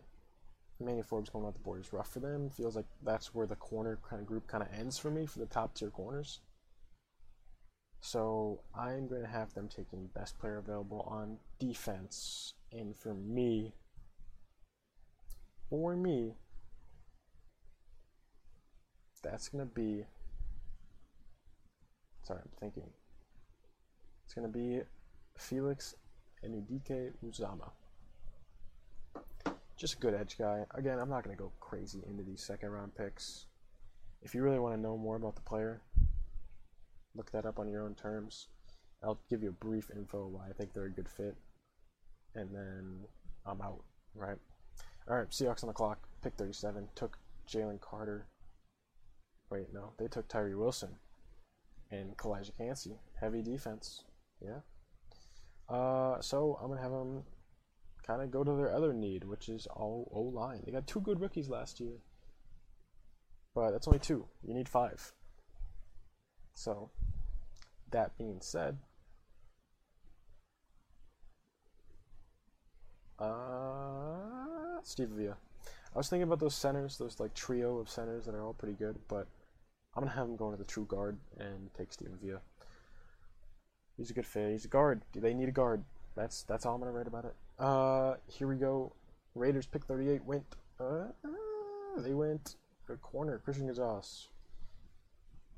Manny Forbes going off the board is rough for them. Feels like that's where the corner kind of group kind of ends for me for the top tier corners. So I'm going to have them taking best player available on defense. And for me, for me, that's going to be. Sorry, I'm thinking. It's going to be Felix Anudike Uzomah. Just a good edge guy. Again, I'm not going to go crazy into these second round picks. If you really want to know more about the player, look that up on your own terms. I'll give you a brief info why I think they're a good fit. And then I'm out. Right. All right. Seahawks on the clock. Pick 37. Took Jalen Carter. Wait, no. They took Tyree Wilson and Calijah Kancey. Heavy defense. Yeah. Uh, so I'm gonna have them kind of go to their other need, which is all O line. They got two good rookies last year, but that's only two. You need five. So, that being said, uh, Steve Avila. I was thinking about those centers, those like trio of centers that are all pretty good, but I'm gonna have him go into the true guard and take Steve Avila. He's a good fit. He's a guard. Do they need a guard? That's that's all I'm gonna write about it. Uh, here we go. Raiders pick 38 went. Uh, they went a corner. Christian Gonzalez.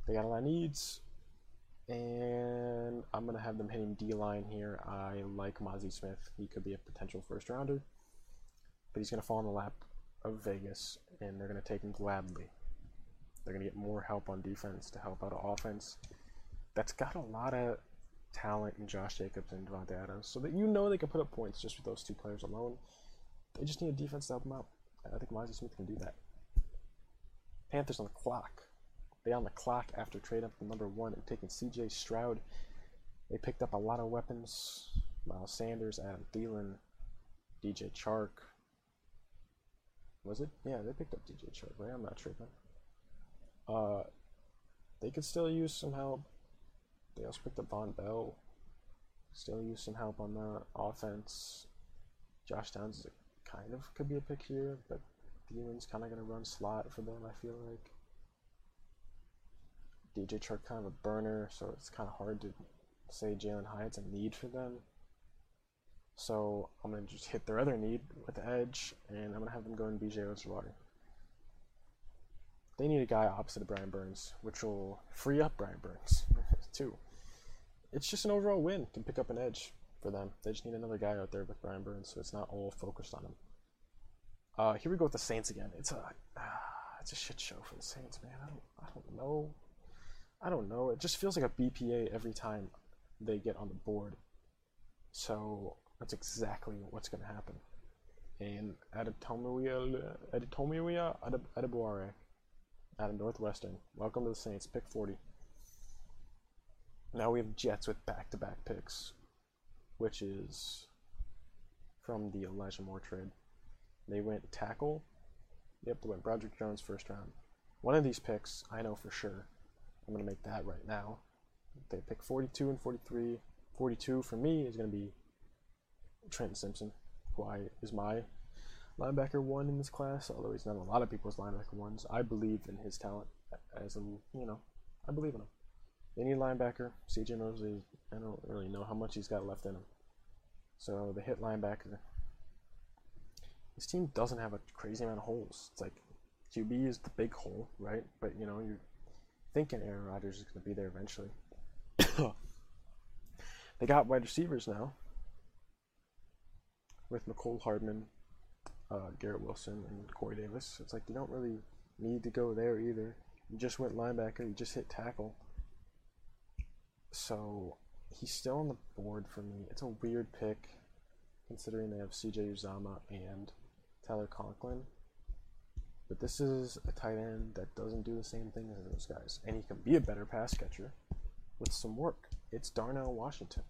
They got a lot of needs, and I'm gonna have them hitting D line here. I like Mazi Smith. He could be a potential first rounder, but he's gonna fall in the lap of Vegas, and they're gonna take him gladly. They're gonna get more help on defense to help out offense. That's got a lot of talent in Josh Jacobs and Davante Adams, so that you know they can put up points just with those two players alone. They just need a defense to help them out. I think Mazi Smith can do that. Panthers on the clock. They on the clock after trade up to number one and taking C.J. Stroud. They picked up a lot of weapons. Miles Sanders, Adam Thielen, DJ Chark. Was it? Yeah, they picked up DJ Chark, right? I'm not tripping. Uh, they could still use some help. They also picked up Vonn Bell. Still use some help on the offense. Josh Downs is a, kind of could be a pick here, but Thielen's kind of going to run slot for them, I feel like. DJ Chark kind of a burner, so it's kind of hard to say Jalin Hyatt's a need for them. So I'm going to just hit their other need with the edge, and I'm going to have them go in BJ Ojulari. They need a guy opposite of Brian Burns, which will free up Brian Burns, <laughs> too. It's just an overall win. Can pick up an edge for them. They just need another guy out there with Brian Burns, so it's not all focused on him. Uh, here we go with the Saints again. It's a uh, it's a shit show for the Saints, man. I don't I don't know. I don't know. It just feels like a BPA every time they get on the board. So that's exactly what's going to happen. And Adetomiwa Adetomiwa Adebawore out of Northwestern. Welcome to the Saints. Pick 40. Now we have Jets with back-to-back picks, which is from the Elijah Moore trade. They went tackle. Yep, they went Broderick Jones first round. One of these picks, I know for sure. I'm going to make that right now. They pick 42 and 43. 42 for me is going to be Trenton Simpson, who I, is my linebacker one in this class, although he's not a lot of people's linebacker ones. I believe in his talent as a, you know, I believe in him. They need linebacker. CJ Mosley, I don't really know how much he's got left in him. So the hit linebacker. This team doesn't have a crazy amount of holes. It's like QB is the big hole, right? But you know, you're thinking Aaron Rodgers is going to be there eventually. <coughs> they got wide receivers now with Mecole Hardman, uh, Garrett Wilson, and Corey Davis. It's like you don't really need to go there either. You just went linebacker, you just hit tackle. So he's still on the board for me. It's a weird pick considering they have CJ Uzomah and Tyler Conklin. But this is a tight end that doesn't do the same thing as those guys. And he can be a better pass catcher with some work. It's Darnell Washington.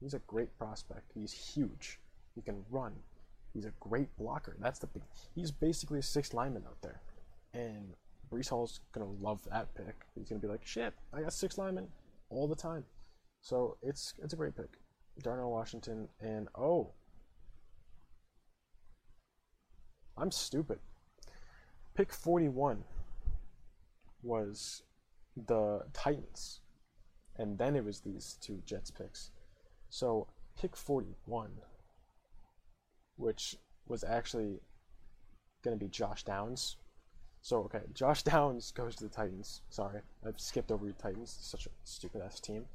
He's a great prospect. He's huge. He can run. He's a great blocker. That's the big. He's basically a sixth lineman out there. And Breece Hall's gonna love that pick. He's gonna be like, shit, I got six linemen all the time. So it's it's a great pick. Darnell Washington and oh I'm stupid. Pick 41 was the Titans. And then it was these two Jets picks. So pick 41, which was actually going to be Josh Downs. So, okay, Josh Downs goes to the Titans. Sorry, I've skipped over the Titans. Such a stupid ass team.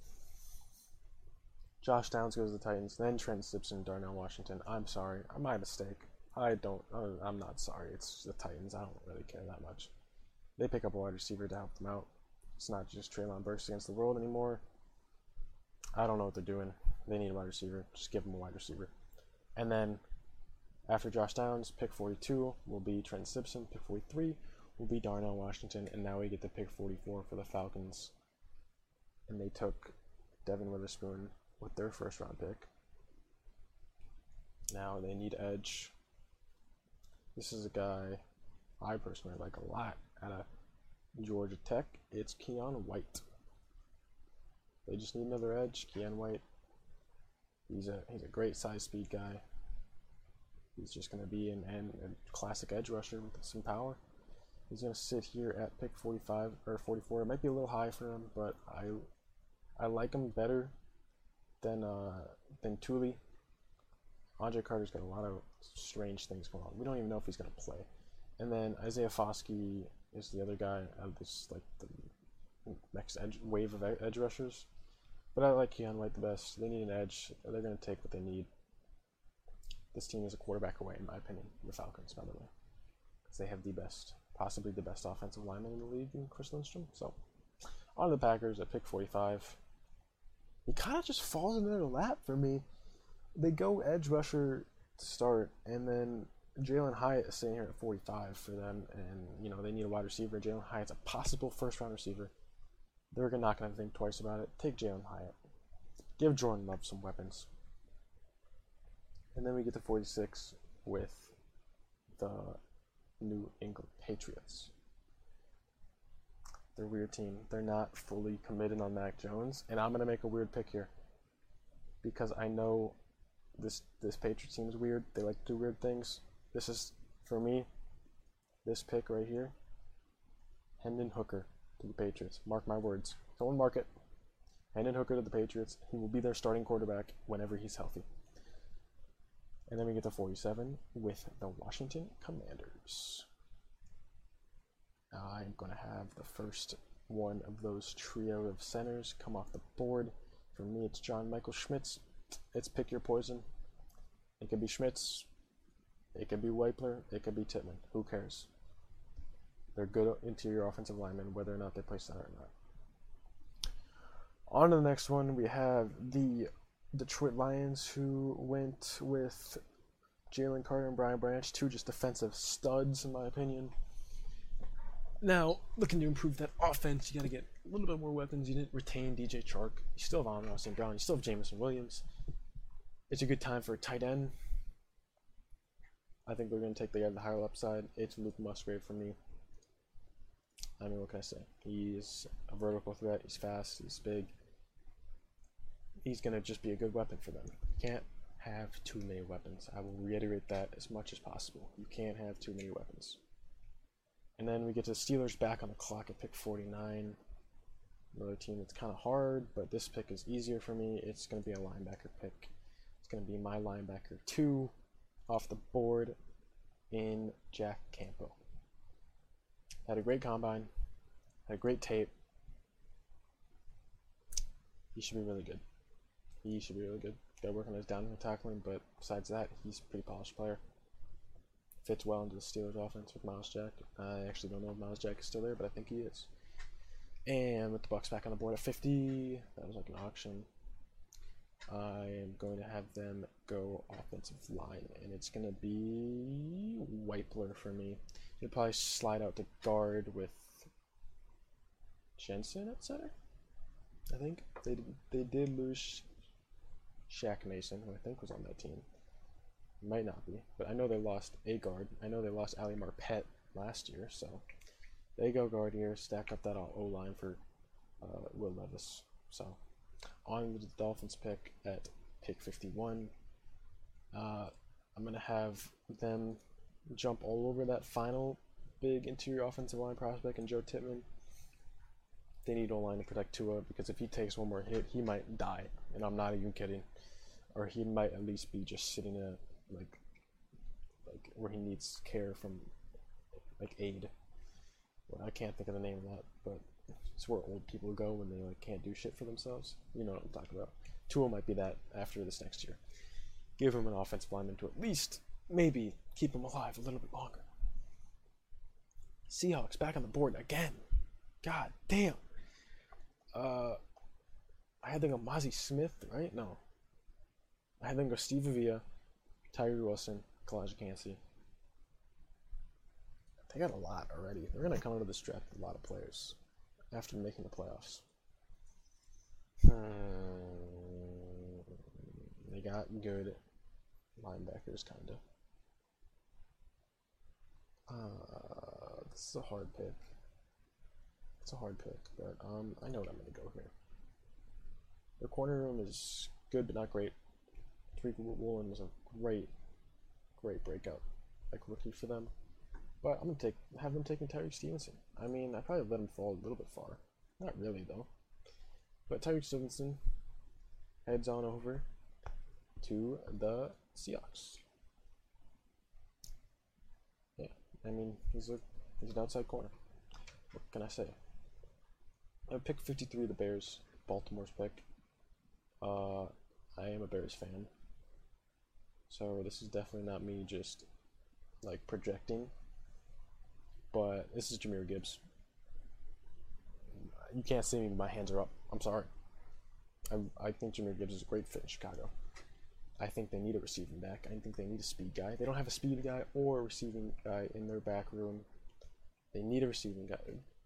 Josh Downs goes to the Titans, then Trent Simpson, Darnell Washington. I'm sorry, my mistake. I don't. I'm not sorry. It's the Titans. I don't really care that much. They pick up a wide receiver to help them out. It's not just Treylon Burks against the world anymore. I don't know what they're doing. They need a wide receiver. Just give them a wide receiver. And then After Josh Downs, pick 42 will be Trent Simpson. Pick 43 will be Darnell Washington. And now we get the pick 44 for the Falcons. And they took Devon Witherspoon with their first round pick. Now they need edge. This is a guy I personally like a lot out of Georgia Tech. It's Keion White. They just need another edge. Keion White. He's a he's a great size speed guy. He's just going to be an, an, a classic edge rusher with some power. He's going to sit here at pick 45 or 44. It might be a little high for him, but I I like him better than uh, than Tuli. Andre Carter's got a lot of strange things going on. We don't even know if he's going to play. And then Isaiah Foskey is the other guy of this like the next edge wave of edge rushers. But I like Keion White the best. They need an edge. They're going to take what they need. This team is a quarterback away, in my opinion, the Falcons, by the way. Because they have the best, possibly the best offensive lineman in the league in Chris Lindstrom. So, on the Packers at pick 45. He kind of just falls into their lap for me. They go edge rusher to start, and then Jalin Hyatt is sitting here at 45 for them, and you know they need a wide receiver. Jalin Hyatt's a possible first round receiver. They're not going to think twice about it. Take Jalin Hyatt. Give Jordan Love some weapons. And then we get to 46 with the New England Patriots. They're a weird team. They're not fully committed on Mac Jones, and I'm to make a weird pick here because I know this this Patriots team is weird. They like to do weird things. This is for me. This pick right here. Hendon Hooker to the Patriots. Mark my words. Someone mark it. Hendon Hooker to the Patriots. He will be their starting quarterback whenever he's healthy. And then we get to 47 with the Washington Commanders. I'm going to have the first one of those trio of centers come off the board. For me, it's John Michael Schmitz. It's pick your poison. It could be Schmitz. It could be Wypler. It could be Tippmann. Who cares? They're good interior offensive linemen, whether or not they play center or not. On to the next one, we have the Detroit Lions, who went with Jalen Carter and Brian Branch, two just defensive studs, in my opinion. Now, looking to improve that offense, you got to get a little bit more weapons. You didn't retain DJ Chark. You still have Amon St. Brown. You still have Jameson Williams. It's a good time for a tight end. I think they're going to take the guy the higher upside. It's Luke Musgrave for me. I mean, what can I say? He's a vertical threat. He's fast. He's big. He's going to just be a good weapon for them. You can't have too many weapons. I will reiterate that as much as possible. You can't have too many weapons. And then we get to the Steelers back on the clock at pick 49. Another team that's kind of hard, but this pick is easier for me. It's going to be a linebacker pick. It's going to be my linebacker 2 off the board in Jack Campbell. Had a great combine, had a great tape. He should be really good. He should be really good. Got to work on his downhill tackling, but besides that, he's a pretty polished player. Fits well into the Steelers offense with Myles Jack. I actually don't know if Myles Jack is still there, but I think he is. And with the Bucks back on the board at 50, that was like an auction. I am going to have them go offensive line, and it's going to be Wypler for me. He'll probably slide out to guard with Jensen at center. I think they they did lose Shaq Mason, who I think was on that team. Might not be, but I know they lost a guard. I know they lost Ali Marpet last year, so they go guard here, stack up that O line for uh, Will Levis. So on the Dolphins pick at pick 51. Uh, I'm going to have them jump all over that final big interior offensive line prospect and Joe Tippmann. They need O line to protect Tua because if he takes one more hit, he might die. And I'm not even kidding. Or he might at least be just sitting in a, like, like where he needs care from, like, aid. Well, I can't think of the name of that, but it's where old people go when they like can't do shit for themselves. You know what I'm talking about. Tua might be that after this next year. Give him an offensive lineman to at least maybe keep him alive a little bit longer. Seahawks back on the board again. God damn. Uh, I had them go Mazi Smith, right? No. I them go Steve Avila, Tyree Wilson, Calijah Kancey. They got a lot already. They're gonna come into this draft with a lot of players after making the playoffs. Hmm. They got good linebackers, kinda. Uh, this is a hard pick. It's a hard pick, but um, I know what I'm gonna go here. Their corner room is good, but not great. Tariq Woolen was a great, great breakout, like rookie for them. But I'm gonna take have them taking Tyrique Stevenson. I mean, I probably let him fall a little bit far. Not really though. But Tyrique Stevenson heads on over to the Seahawks. Yeah, I mean he's a he's an outside corner. What can I say? I pick 53, the Bears, Baltimore's pick. Uh, I am a Bears fan, so this is definitely not me just like projecting. But this is Jahmyr Gibbs. You can't see me, my hands are up. I'm sorry. I, I think Jahmyr Gibbs is a great fit in Chicago. I think they need a receiving back. I think they need a speed guy. They don't have a speed guy or a receiving guy in their back room. They need a receiving guy.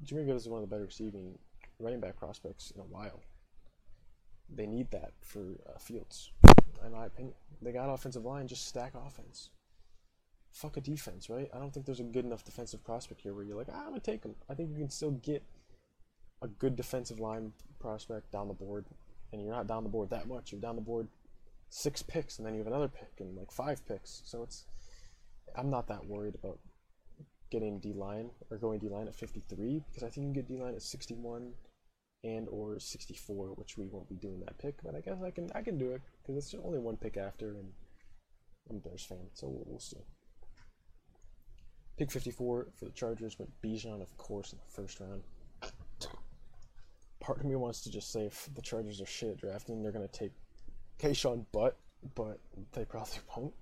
Jahmyr Gibbs is one of the better receiving running back prospects in a while. They need that for uh, Fields, in my opinion. They got offensive line, just stack offense. Fuck a defense, right? I don't think there's a good enough defensive prospect here where you're like, ah, I'm gonna take him. I think you can still get a good defensive line prospect down the board, and you're not down the board that much. You're down the board six picks, and then you have another pick and like five picks. So it's, I'm not that worried about getting D line or going D line at 53 because I think you can get D line at 61 and or 64, which we won't be doing that pick. But I guess I can I can do it because it's only one pick after, and I'm a Bears fan, so we'll, we'll see. Pick 54 for the Chargers went Bijan, of course, in the first round. Part of me wants to just say if the Chargers are shit at drafting, they're gonna take Kayshon Boutte, but they probably <laughs> won't.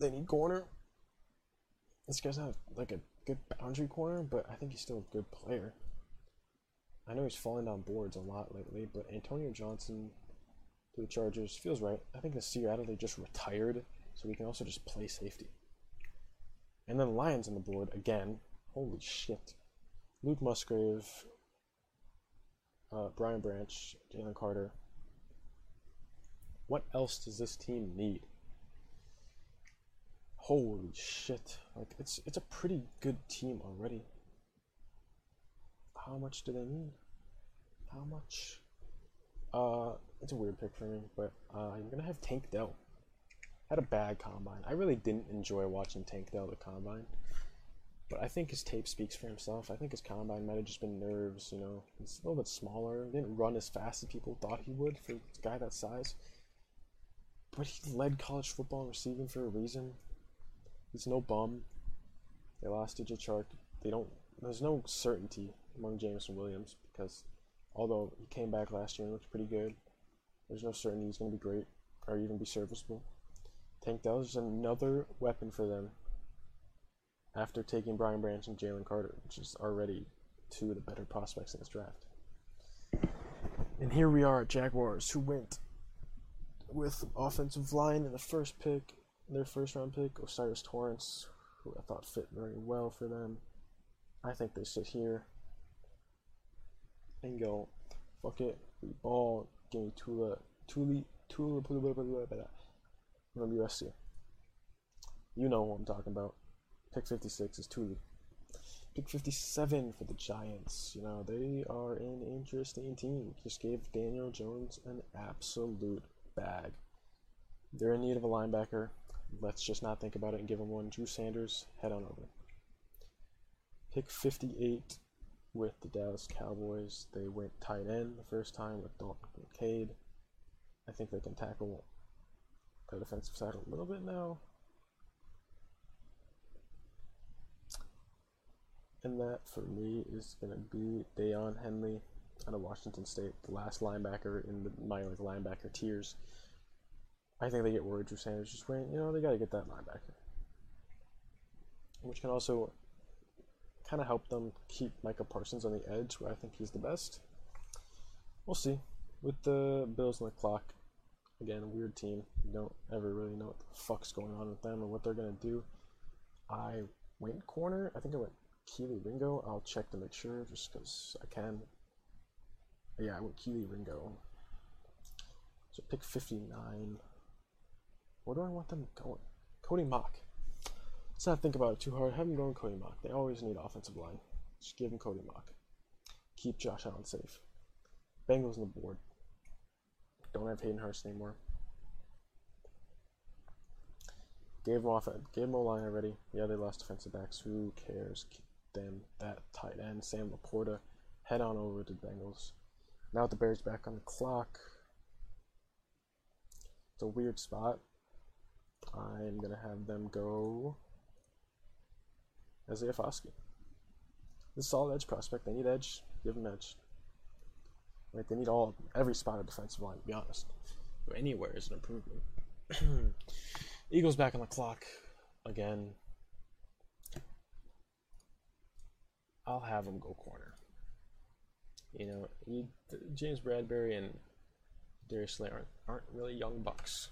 They need corner. This guy's not like a good boundary corner, but I think he's still a good player. I know he's falling down boards a lot lately, but Antonio Johnson the Chargers feels right. I think the Nasir Adderley just retired, so we can also just play safety. And then Lions on the board again. Holy shit. Luke Musgrave, uh, Brian Branch, Jalen Carter. What else does this team need? Holy shit. Like it's it's a pretty good team already. How much do they need? How much? Uh it's a weird pick for me, but uh, I'm gonna have Tank Dell. Had a bad combine. I really didn't enjoy watching Tank Dell the combine. But I think his tape speaks for himself. I think his combine might have just been nerves, you know. He's a little bit smaller. Didn't run as fast as people thought he would for a guy that size. But he led college football in receiving for a reason. He's no bum. They lost DJ Chark. They don't. There's no certainty among Jameson Williams because although he came back last year and looked pretty good, there's no certainty he's going to be great or even be serviceable. Tank Dell is another weapon for them after taking Brian Branch and Jalen Carter, which is already two of the better prospects in this draft. And here we are at Jaguars, who went with offensive line in the first pick, their first round pick, O'Cyrus Torrence, who I thought fit very well for them. I think they sit here and go, fuck it, we ball, give me Tula, Tuli, Tula, from USC. You know what I'm talking about. Pick 56 is Tuli. Pick 57 for the Giants. You know, they are an interesting team. Just gave Daniel Jones an absolute bag. They're in need of a linebacker. Let's just not think about it and give them one. Drew Sanders, head on over. Pick 58 with the Dallas Cowboys. They went tight end the first time with Dalton Kincaid. I think they can tackle the defensive side a little bit now. And that for me is going to be Daiyan Henley out of Washington State, the last linebacker in the, my like linebacker tiers. I think they get worried Drew Sanders just went, you know, they got to get that linebacker. Which can also kind of help them keep Micah Parsons on the edge, where I think he's the best. We'll see. With the Bills on the clock, again, weird team. You don't ever really know what the fuck's going on with them or what they're gonna do. I went corner. I think I went Kelee Ringo. I'll check to make sure just because I can. Yeah, I went Kelee Ringo. So pick 59. Where do I want them going? Cody Mauch. Let's not think about it too hard. Have them go going Cody Mauch. They always need offensive line. Just give them Cody Mauch. Keep Josh Allen safe. Bengals on the board. Don't have Hayden Hurst anymore. Gave them off. Gave them a line already. Yeah, they lost defensive backs. Who cares? Keep them that tight end. Sam Laporta. Head on over to the Bengals. Now the Bears back on the clock. It's a weird spot. I'm gonna have them go Isaiah Foskey. This is solid edge prospect. They need edge. Give them edge. Right? They need all every spot of defensive line. To be honest, anywhere is an improvement. <clears throat> Eagles back on the clock again. I'll have them go corner. You know, he, James Bradberry and Darius Slay aren't, aren't really young bucks.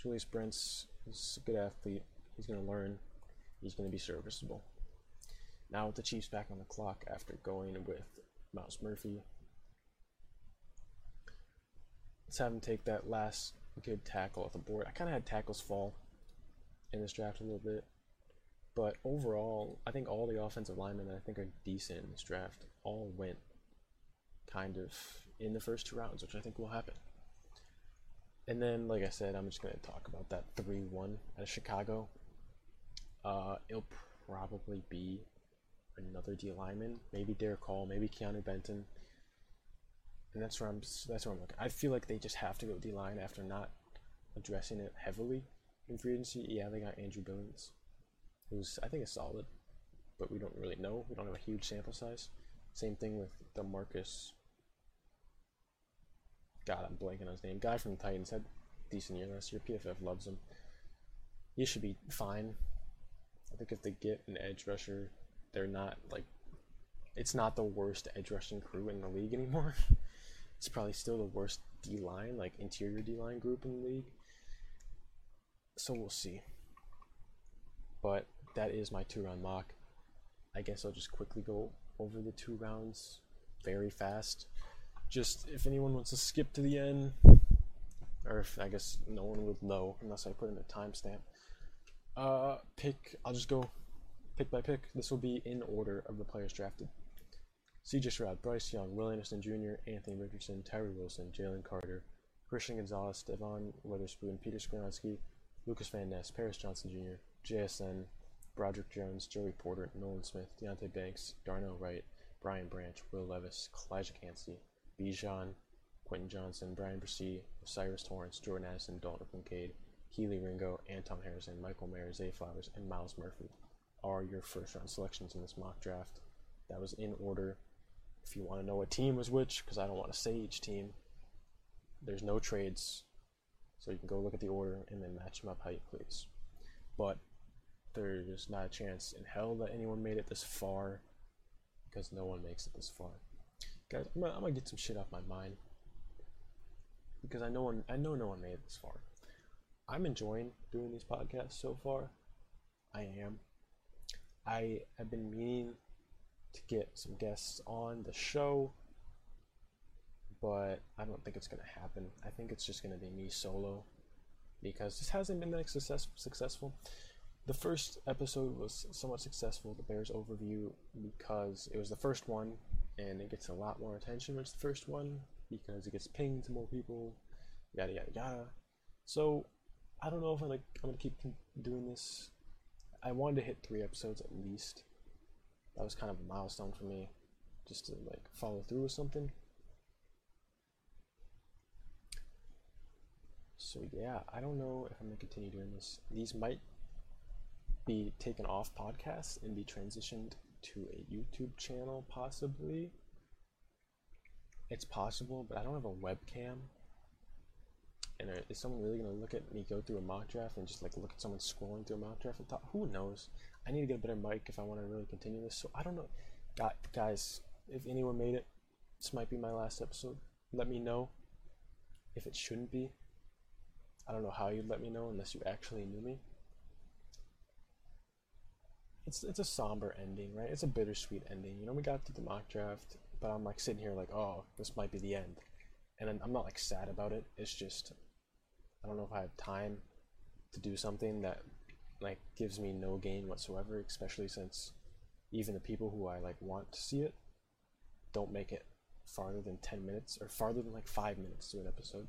Julius Brents is a good athlete. He's going to learn. He's going to be serviceable. Now with the Chiefs back on the clock after going with Myles Murphy, let's have him take that last good tackle off the board. I kind of had tackles fall in this draft a little bit, but overall, I think all the offensive linemen that I think are decent in this draft all went kind of in the first two rounds, which I think will happen. And then, like I said, I'm just going to talk about that 3 1 out of Chicago. Uh, it'll probably be another D lineman, maybe Derick Hall, maybe Keanu Benton. And that's where I'm that's where I'm looking. I feel like they just have to go D line after not addressing it heavily in free agency. Yeah, they got Andrew Billings, who's I think is solid, but we don't really know. We don't have a huge sample size. Same thing with the Marcus. God, I'm blanking on his name. Guy from the Titans had decent year last year. PFF loves him. He should be fine. I think if they get an edge rusher, they're not like it's not the worst edge rushing crew in the league anymore. <laughs> it's probably still the worst D line, like interior D line group in the league. So we'll see. But that is my two round mock. I guess I'll just quickly go over the two rounds very fast. Just if anyone wants to skip to the end, or if I guess no one would know unless I put in a timestamp. Uh, pick. I'll just go pick by pick. This will be in order of the players drafted. CJ Stroud, Bryce Young, Will Anderson Jr., Anthony Richardson, Tyree Wilson, Jalen Carter, Christian Gonzalez, Devon Witherspoon, Peter Skoronski, Lukas Van Ness, Paris Johnson Jr., JSN, Broderick Jones, Joey Porter, Nolan Smith, Deonte Banks, Darnell Wright, Brian Branch, Will Levis, Calijah Kancey, Bijan, Quentin Johnston, Bryan Bresee, Cyrus Torrence, Jordan Addison, Dalton Kincaid, Kelee Ringo, Anton Harrison, Michael Mayer, Zay Flowers, and Myles Murphy are your first round selections in this mock draft. That was in order. If you want to know what team was which, because I don't want to say each team, there's no trades. So you can go look at the order and then match them up how you please. But there's not a chance in hell that anyone made it this far because no one makes it this far. Guys, I'm gonna, I'm gonna get some shit off my mind because I know one, I know no one made it this far. I'm enjoying doing these podcasts so far. I am. I have been meaning to get some guests on the show, but I don't think it's going to happen. I think it's just going to be me solo because this hasn't been that success- successful. The first episode was somewhat successful, the Bears overview, because it was the first one and it gets a lot more attention when it's the first one because it gets pinged to more people, yada yada yada. So I don't know if I'm I'm gonna keep doing this I wanted to hit three episodes at least. That was kind of a milestone for me, just to like follow through with something. So yeah, I don't know if I'm gonna continue doing this. These might be taken off podcasts and be transitioned to a YouTube channel, possibly. It's possible, but I don't have a webcam, and is someone really going to look at me go through a mock draft and just like look at someone scrolling through a mock draft and thought, who knows? I need to get a better mic if I want to really continue this. So I don't know. Guys, if anyone made it, this might be my last episode. Let me know if it shouldn't be. I don't know how you'd let me know unless you actually knew me. It's it's a somber ending, right? It's a bittersweet ending. You know, we got through the mock draft, but I'm like sitting here like, oh, this might be the end, and I'm not like sad about it. It's just I don't know if I have time to do something that like gives me no gain whatsoever, especially since even the people who I like want to see it don't make it farther than 10 minutes or farther than like 5 minutes to an episode.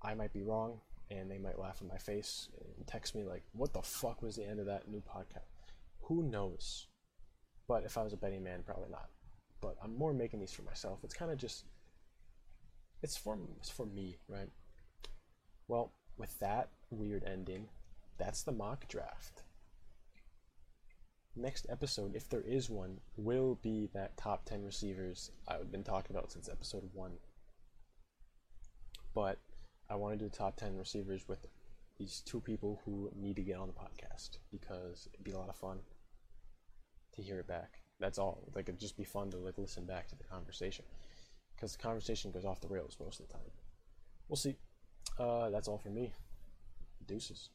I might be wrong and they might laugh in my face and text me like, "What the fuck was the end of that new podcast?" Who knows? But if I was a betting man, probably not. But I'm more making these for myself. It's kind of just it's for it's for me, right? Well, with that weird ending, that's the mock draft. Next episode, if there is one, will be that top 10 receivers I've been talking about since episode 1. But I want to do top 10 receivers with these two people who need to get on the podcast because it'd be a lot of fun to hear it back. That's all. Like it'd just be fun to like listen back to the conversation because the conversation goes off the rails most of the time. We'll see. Uh, that's all for me. Deuces.